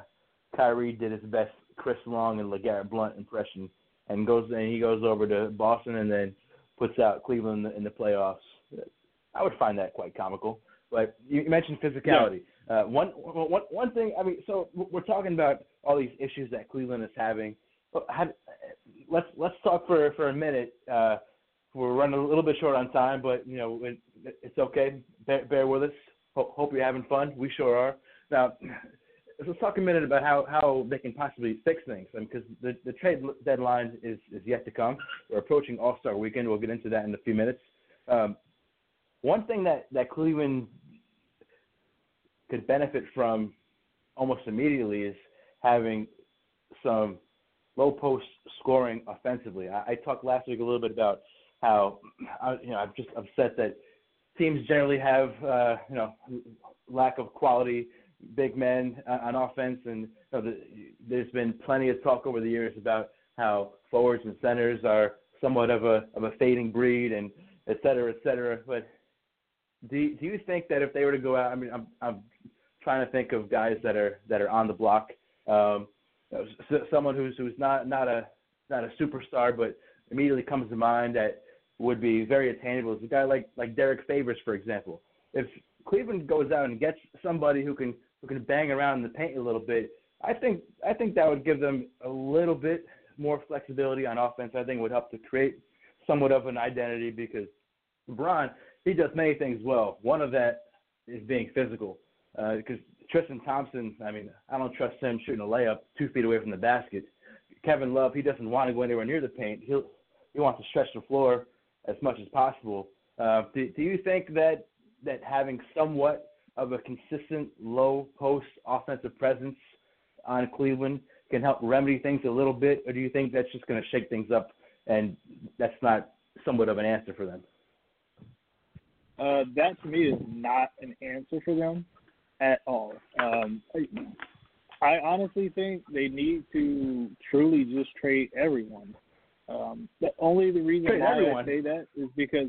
Kyrie did his best Chris Long and LeGarrette Blount impression and goes and he goes over to Boston and then puts out Cleveland in the, in the playoffs? I would find that quite comical. But you mentioned physicality. Yeah. Uh, one, one, one thing. I mean, so we're talking about all these issues that Cleveland is having. Let's let's talk for for a minute. Uh, we're running a little bit short on time, but you know it, it's okay. Bear, bear with us. Hope, hope you're having fun. We sure are. Now, let's talk a minute about how, how they can possibly fix things. Because I mean, the, the trade deadline is, is yet to come. We're approaching All Star Weekend. We'll get into that in a few minutes. Um, one thing that, that Cleveland could benefit from almost immediately is having some low post scoring offensively. I, I talked last week a little bit about how [CLEARS THROAT] I, you know I'm just upset that teams generally have uh, you know lack of quality big men on offense, and you know, the, there's been plenty of talk over the years about how forwards and centers are somewhat of a of a fading breed, and et cetera, et cetera. But do do you think that if they were to go out, I mean, I'm I'm trying to think of guys that are that are on the block. Um, someone who's who's not not a not a superstar, but immediately comes to mind that would be very attainable is a guy like like Derrick Favors, for example. If Cleveland goes out and gets somebody who can who can bang around in the paint a little bit, I think I think that would give them a little bit more flexibility on offense. I think it would help to create somewhat of an identity because LeBron he does many things well. One of that is being physical. Because uh, Tristan Thompson, I mean, I don't trust him shooting a layup two feet away from the basket. Kevin Love, he doesn't want to go anywhere near the paint. He'll he wants to stretch the floor as much as possible. Uh, do, do you think that that having somewhat of a consistent low post offensive presence on Cleveland can help remedy things a little bit, or do you think that's just going to shake things up and that's not somewhat of an answer for them? Uh, that to me is not an answer for them at all. Um, I, I honestly think they need to truly just trade everyone. Um, the only the reason trade why everyone. I say that is because,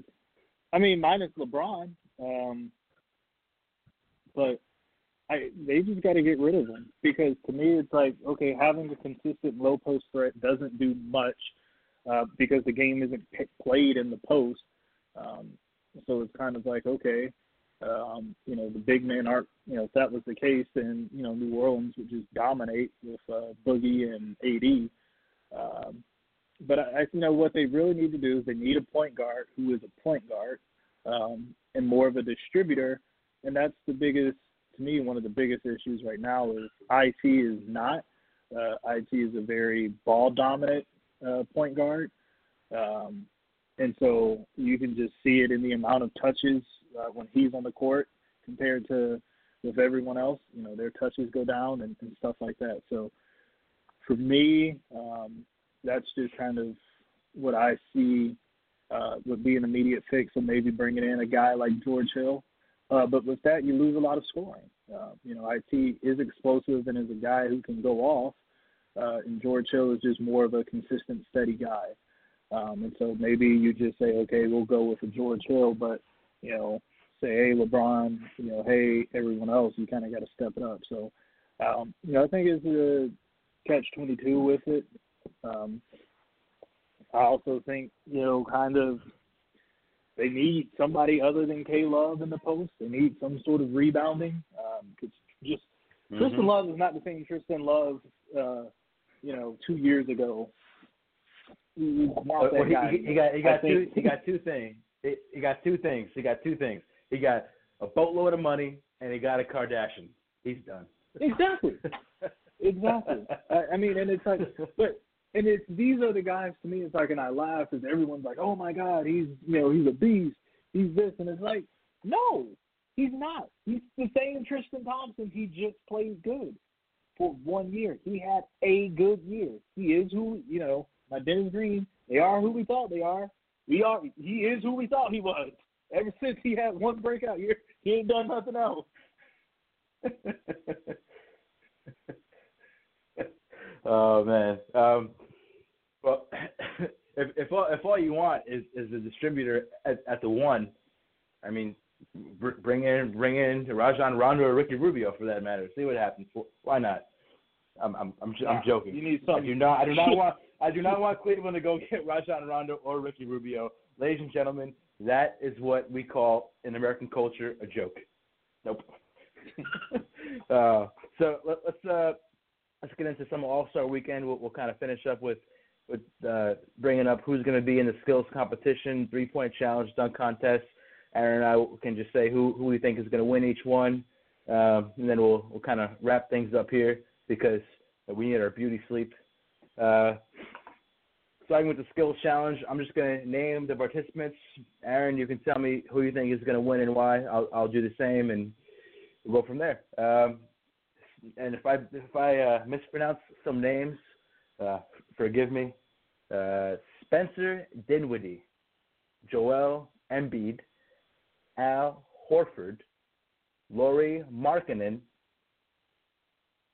I mean, minus LeBron, um, but I they just got to get rid of him because to me it's like okay, having a consistent low post threat doesn't do much uh, because the game isn't p- played in the post. Um, so it's kind of like okay, um, you know, the big men aren't. You know, if that was the case, then you know New Orleans would just dominate with uh, Boogie and AD. Um, but I, you know, what they really need to do is they need a point guard who is a point guard um, and more of a distributor, and that's the biggest to me. One of the biggest issues right now is IT is not. Uh, IT is a very ball dominant uh, point guard. Um, and so you can just see it in the amount of touches uh, when he's on the court compared to with everyone else. You know, their touches go down and, and stuff like that. So for me, um, that's just kind of what I see uh, would be an immediate fix. So maybe bringing in a guy like George Hill. Uh, but with that, you lose a lot of scoring. Uh, you know, IT is explosive and is a guy who can go off. Uh, and George Hill is just more of a consistent, steady guy. Um, and so maybe you just say, okay, we'll go with a George Hill, but you know, say, hey, LeBron, you know, hey, everyone else, you kind of got to step it up. So, um, you know, I think it's a catch twenty two with it. Um, I also think, you know, kind of they need somebody other than K Love in the post. They need some sort of rebounding. Um, just mm-hmm. Tristan Love is not the same Tristan Love, uh, you know, two years ago he's Well, he, he, he got he I got two think- he got two things. He, he got two things. He got two things. He got a boatload of money and he got a Kardashian. He's done. Exactly. [LAUGHS] Exactly. I, I mean, and it's like, but and it's these are the guys to me. It's like, and I laugh because everyone's like, "Oh my God, he's you know he's a beast. He's this," and it's like, no, he's not. He's the same Tristan Thompson. He just plays good for one year. He had a good year. He is who you know. My Dennis Green. They are who we thought they are. We are. He is who we thought he was. Ever since he had one breakout year, he ain't done nothing else. [LAUGHS] oh man. Um, well, [COUGHS] if if all, if all you want is is a distributor at, at the one, I mean, br- bring in bring in Rajon Rondo or Ricky Rubio for that matter. See what happens. Why not? I'm I'm I'm, I'm joking. You need I something. do not I do not [LAUGHS] want I do not want Cleveland to go [LAUGHS] get Rajon Rondo or Ricky Rubio. Ladies and gentlemen, that is what we call in American culture a joke. Nope. [LAUGHS] uh, so let, let's uh, let's get into some All Star Weekend. We'll, we'll kind of finish up with with uh, bringing up who's going to be in the skills competition, three point challenge, dunk contest. Aaron and I can just say who who we think is going to win each one, um, and then we'll we'll kind of wrap things up here because we need our beauty sleep. Uh, starting with the skills challenge, I'm just going to name the participants. Aaron, you can tell me who you think is going to win and why. I'll I'll do the same and we'll go from there. Um, and if I if I uh, mispronounce some names, uh, forgive me. Uh, Spencer Dinwiddie, Joel Embiid, Al Horford, Lauri Markkanen,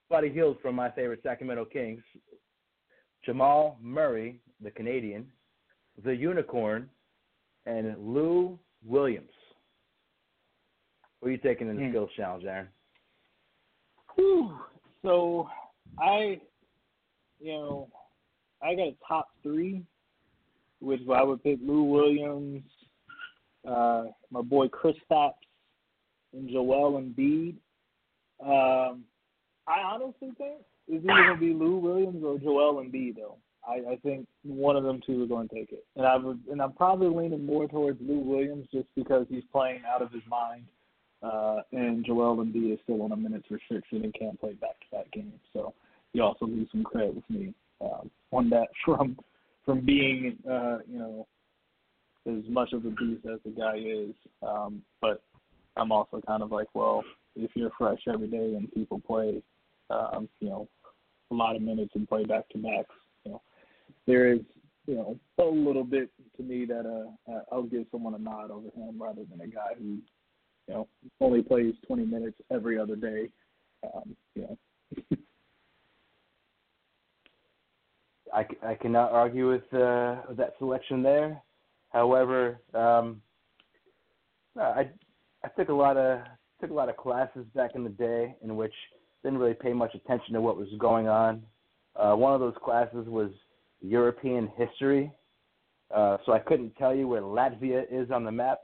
Buddy Hield from my favorite Sacramento Kings, Jamal Murray, the Canadian, the Unicorn, and Lou Williams. Who are you taking in the Hmm. skills challenge, Aaron? Whew. So I, you know, I got a top three, which I would pick Lou Williams, uh, my boy Chris Stapps, and Joel Embiid. Um, I honestly think it's either going to be Lou Williams or Joel Embiid, though. I, I think one of them two are going to take it, and I would, and I'm probably leaning more towards Lou Williams just because he's playing out of his mind uh, and Joel Embiid is still on a minutes restriction and can't play back-to-back games. So you also lose some credit with me um, on that [LAUGHS] from from being uh, you know as much of a beast as the guy is. Um, but I'm also kind of like, well, if you're fresh every day and people play, um, you know, a lot of minutes and play back-to-backs, you know, there is you know a little bit to me that uh, uh I'll give someone a nod over him rather than a guy who you know, only plays 20 minutes every other day. Um, you know, [LAUGHS] I, I cannot argue with, uh, that selection there. However, um, I I took a lot of took a lot of classes back in the day in which didn't really pay much attention to what was going on. Uh, one of those classes was European history, uh, so I couldn't tell you where Latvia is on the map,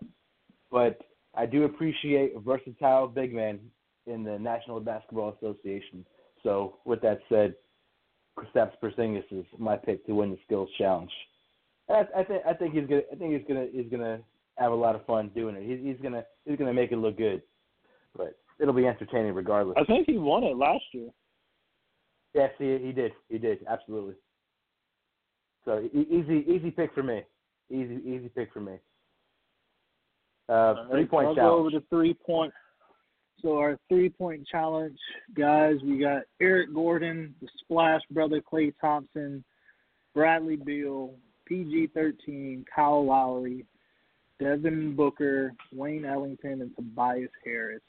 but I do appreciate versatile big man in the National Basketball Association. So with that said, Kristaps Porzingis is my pick to win the skills challenge. And I, I think I think he's gonna I think he's gonna he's gonna have a lot of fun doing it. He's he's gonna he's gonna make it look good, but it'll be entertaining regardless. I think he won it last year. Yes, he he did he did absolutely. So e- easy easy pick for me. Easy easy pick for me. Uh, three point I'll challenge. go over the three point. So our three point challenge, guys, we got Eric Gordon, the Splash Brother, Klay Thompson, Bradley Beal, PG thirteen, Kyle Lowry, Devin Booker, Wayne Ellington, and Tobias Harris.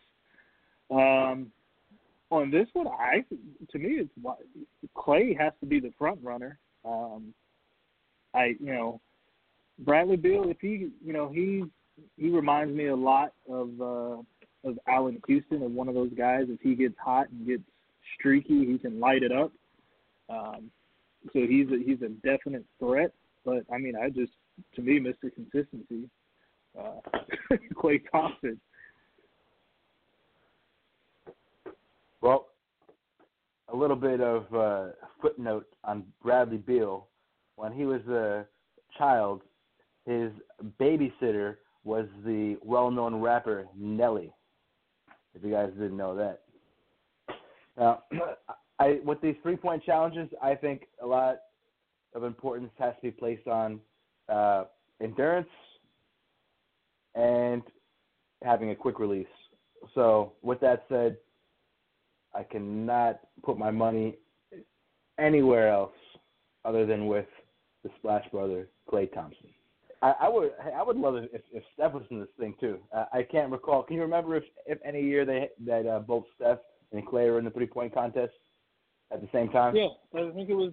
Um, on this one, I to me it's Klay has to be the front runner. Um, I you know Bradley Beal, if he you know he he reminds me a lot of uh, of Allan Houston, of one of those guys. If he gets hot and gets streaky, he can light it up. Um, so he's a, he's a definite threat. But I mean, I just to me, Mr. Consistency, uh, [LAUGHS] Klay Thompson. Well, a little bit of uh, footnote on Bradley Beal. when he was a child, his babysitter was the well-known rapper Nelly. If you guys didn't know that. Now, [CLEARS THROAT] I with these three-point challenges, I think a lot of importance has to be placed on uh, endurance and having a quick release. So, with that said, I cannot put my money anywhere else other than with the Splash Brother, Klay Thompson. I, I would I would love it if, if Steph was in this thing too. Uh, I can't recall. Can you remember if if any year they that uh, both Steph and Klay were in the three point contest at the same time? Yeah, I think it was.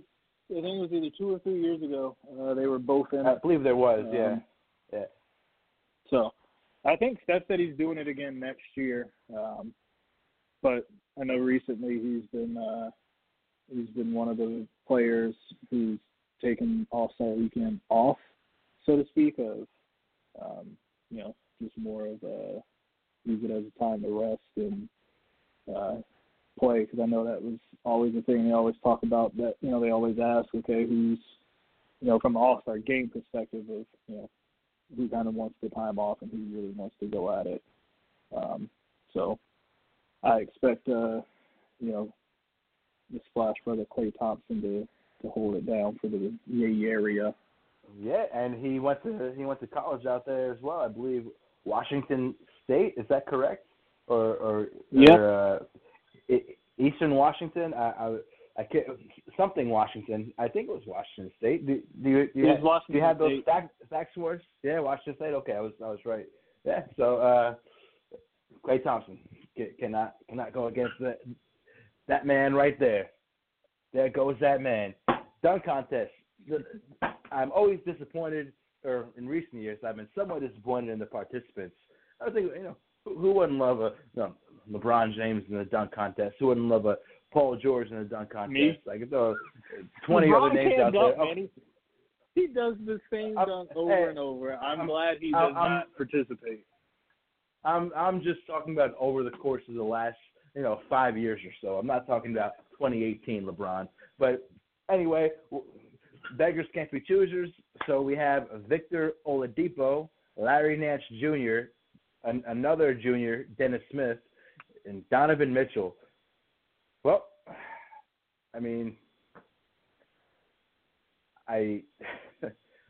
I think it was either two or three years ago. Uh, they were both in. I it. believe there was. Um, yeah. Yeah. So, I think Steph said he's doing it again next year. Um, but I know recently he's been uh, he's been one of the players who's taken All Star Weekend off, so to speak, of um, you know just more of a use it as a time to rest and uh, play because I know that was always the thing they always talk about. That you know they always ask, okay, who's you know from an All Star game perspective of you know who kind of wants the time off and who really wants to go at it. Um, so I expect uh, you know the Splash Brother Klay Thompson to to hold it down for the Yay area. Yeah, and he went to he went to college out there as well. I believe Washington State. Is that correct? Or or, Yeah. or uh, Eastern Washington? I, I I can't something Washington. I think it was Washington State. Do, do you do you, have, Washington do you have those facts facts for us? Yeah, Washington State. Okay, I was I was right. Yeah. So uh, Klay Thompson ca- cannot cannot go against that that man right there. There goes that man. Dunk contest. The- I'm always disappointed, or in recent years, I've been somewhat disappointed in the participants. I was thinking, you know, who, who wouldn't love a you know, LeBron James in the dunk contest? Who wouldn't love a Paul George in the dunk contest? Me. I could throw 20 LeBron other names can't out dunk, there. man. He, he does the same I'm- dunk over hey, and over. I'm, I'm- glad he I'm- does I'm- not participate. I'm I'm just talking about over the course of the last you know five years or so. I'm not talking about 2018 LeBron. But anyway, w- beggars can't be choosers. So we have Victor Oladipo, Larry Nance Jr., an, another junior, Dennis Smith, and Donovan Mitchell. Well, I mean, I [LAUGHS]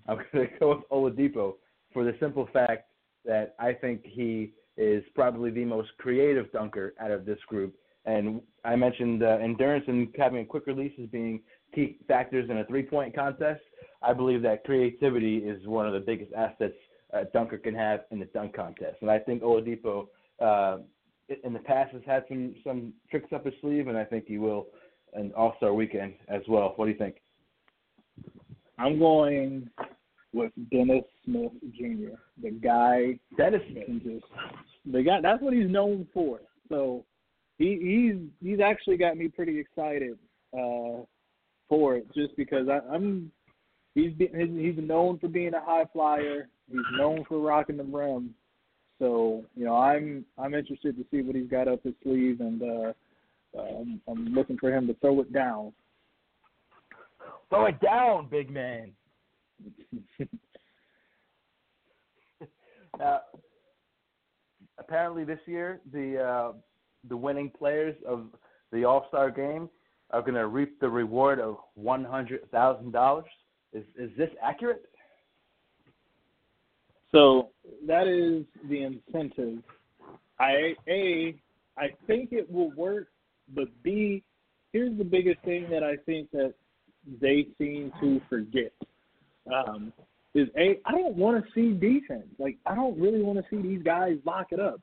I'm going to go with Oladipo for the simple fact that I think he is probably the most creative dunker out of this group. And I mentioned uh, endurance and having a quick release as being key factors in a three-point contest. I believe that creativity is one of the biggest assets a dunker can have in the dunk contest. And I think Oladipo uh, in the past has had some some tricks up his sleeve, and I think he will in All Star Weekend as well. What do you think? I'm going with Dennis Smith Jr., the guy Dennis Smith. just the guy. That's what he's known for. So he he's he's actually got me pretty excited uh, for it, just because I, I'm he's been he's known for being a high flyer. He's known for rocking the rim. So you know I'm I'm interested to see what he's got up his sleeve, and uh, um, I'm looking for him to throw it down. Throw it down, big man. [LAUGHS] Uh, apparently, this year the uh, the winning players of the All Star Game are going to reap the reward of one hundred thousand dollars. Is is this accurate? So that is the incentive. I a I think it will work, but b here's the biggest thing that I think that they seem to forget. Um, is a I don't want to see defense. Like I don't really want to see these guys lock it up.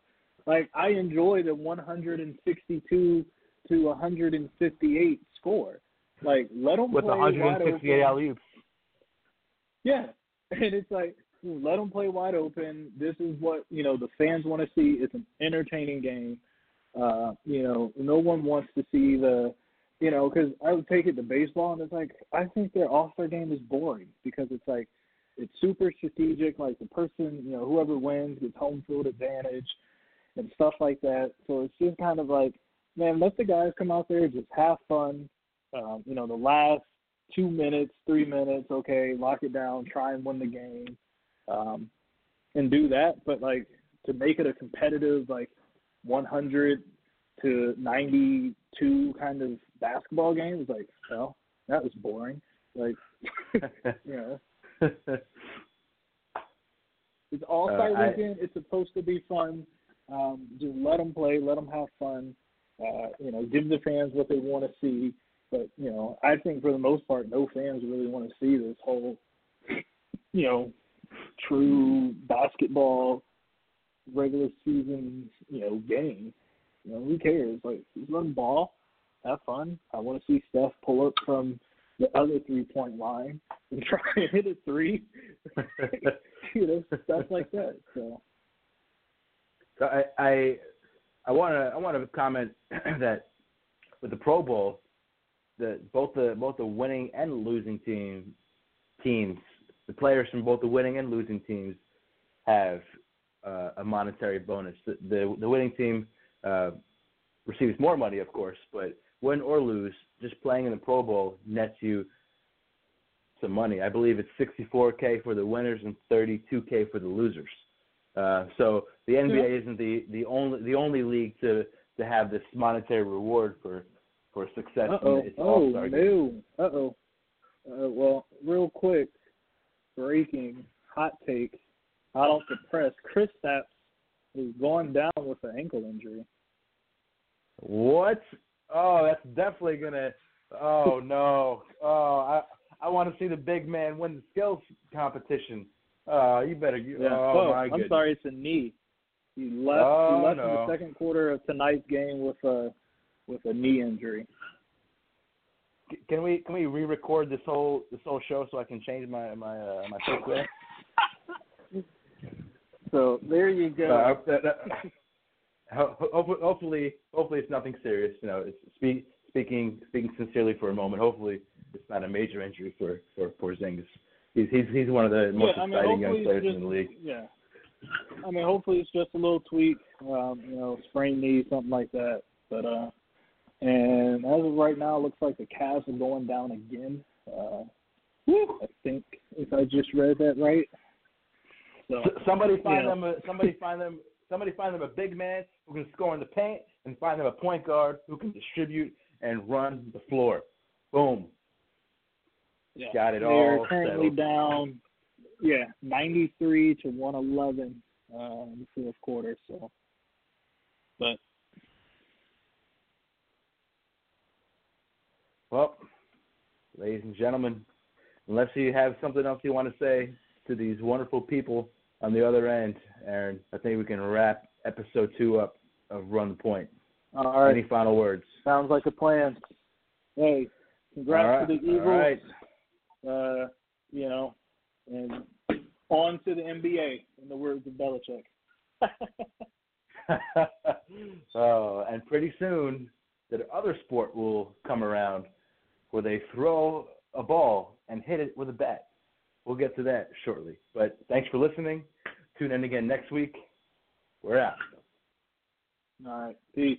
Like I enjoy the 162 to 158 score. Like let them With play wide open. alley oops. Yeah, [LAUGHS] and it's like let them play wide open. This is what you know the fans want to see. It's an entertaining game. Uh, you know, no one wants to see the, you know, because I would take it to baseball, and it's like I think their All Star game is boring because it's like it's super strategic. Like the person, you know, whoever wins gets home field advantage and stuff like that. So it's just kind of like, man, let the guys come out there just have fun. Um, you know, the last two minutes, three minutes, okay, lock it down, try and win the game, um, and do that. But like to make it a competitive, like 100 to 92 kind of basketball game was like, well, that was boring. Like, [LAUGHS] you [LAUGHS] know, it's all star Uh, I- weekend. It's supposed to be fun. Um, just let them play, let them have fun. Uh, you know, give the fans what they want to see. But you know, I think for the most part, no fans really want to see this whole, you know, true basketball regular season, you know, game. You know, who cares? Like, just them ball, have fun. I want to see Steph pull up from the other three point line and [LAUGHS] try and hit a three. [LAUGHS] you know, stuff like that. So So I I I want to I want to comment [CLEARS THROAT] that with the Pro Bowl, the both the both the winning and losing team teams, the players from both the winning and losing teams have uh, a monetary bonus. The, the the winning team uh, receives more money, of course, but win or lose, just playing in the Pro Bowl nets you some money. I believe it's 64k for the winners and 32k for the losers. Uh, so the NBA isn't the, the only the only league to to have this monetary reward for for success Uh oh. in its Oh All-Star game. no. Uh oh. Uh, well, real quick, breaking hot take, hot off the press. Chris Stapps is going down with an ankle injury. What? Oh, that's definitely gonna. Oh no. Oh, I I want to see the big man win the skills competition. Uh, you better. You, Yeah. Oh, my I'm goodness. sorry, it's a knee. He left. Oh, he left no. in the second quarter of tonight's game with a with a knee injury. Can we can we re-record this whole this whole show so I can change my my uh, my there? [LAUGHS] So there you go. Uh, uh, uh, ho- ho- hopefully, hopefully it's nothing serious. You know, it's speak, speaking speaking sincerely for a moment. Hopefully, it's not a major injury for for Porzingis. He's he's he's one of the most yeah, I mean, exciting young players it's in the league. Yeah. I mean, hopefully it's just a little tweak, um, you know, sprained knee, something like that. But uh, and as of right now, it looks like the Cavs are going down again. Uh, I think if I just read that right. So S- Somebody find them a somebody find them somebody find them a big man who can score in the paint, and find them a point guard who can distribute and run the floor. Boom. Yeah, got it they're all currently settled. down. Yeah, ninety-three to one eleven uh, in the fourth quarter. So, but Well, ladies and gentlemen, unless you have something else you want to say to these wonderful people on the other end, Aaron, I think we can wrap episode two up of Run the Point. all right. Any final words? Sounds like a plan. Hey, congrats right, to the Eagles. Uh, you know, and on to the NBA, in the words of Belichick. [LAUGHS] oh, and pretty soon, that other sport will come around where they throw a ball and hit it with a bat. We'll get to that shortly. But thanks for listening. Tune in again next week. We're out. All right, peace.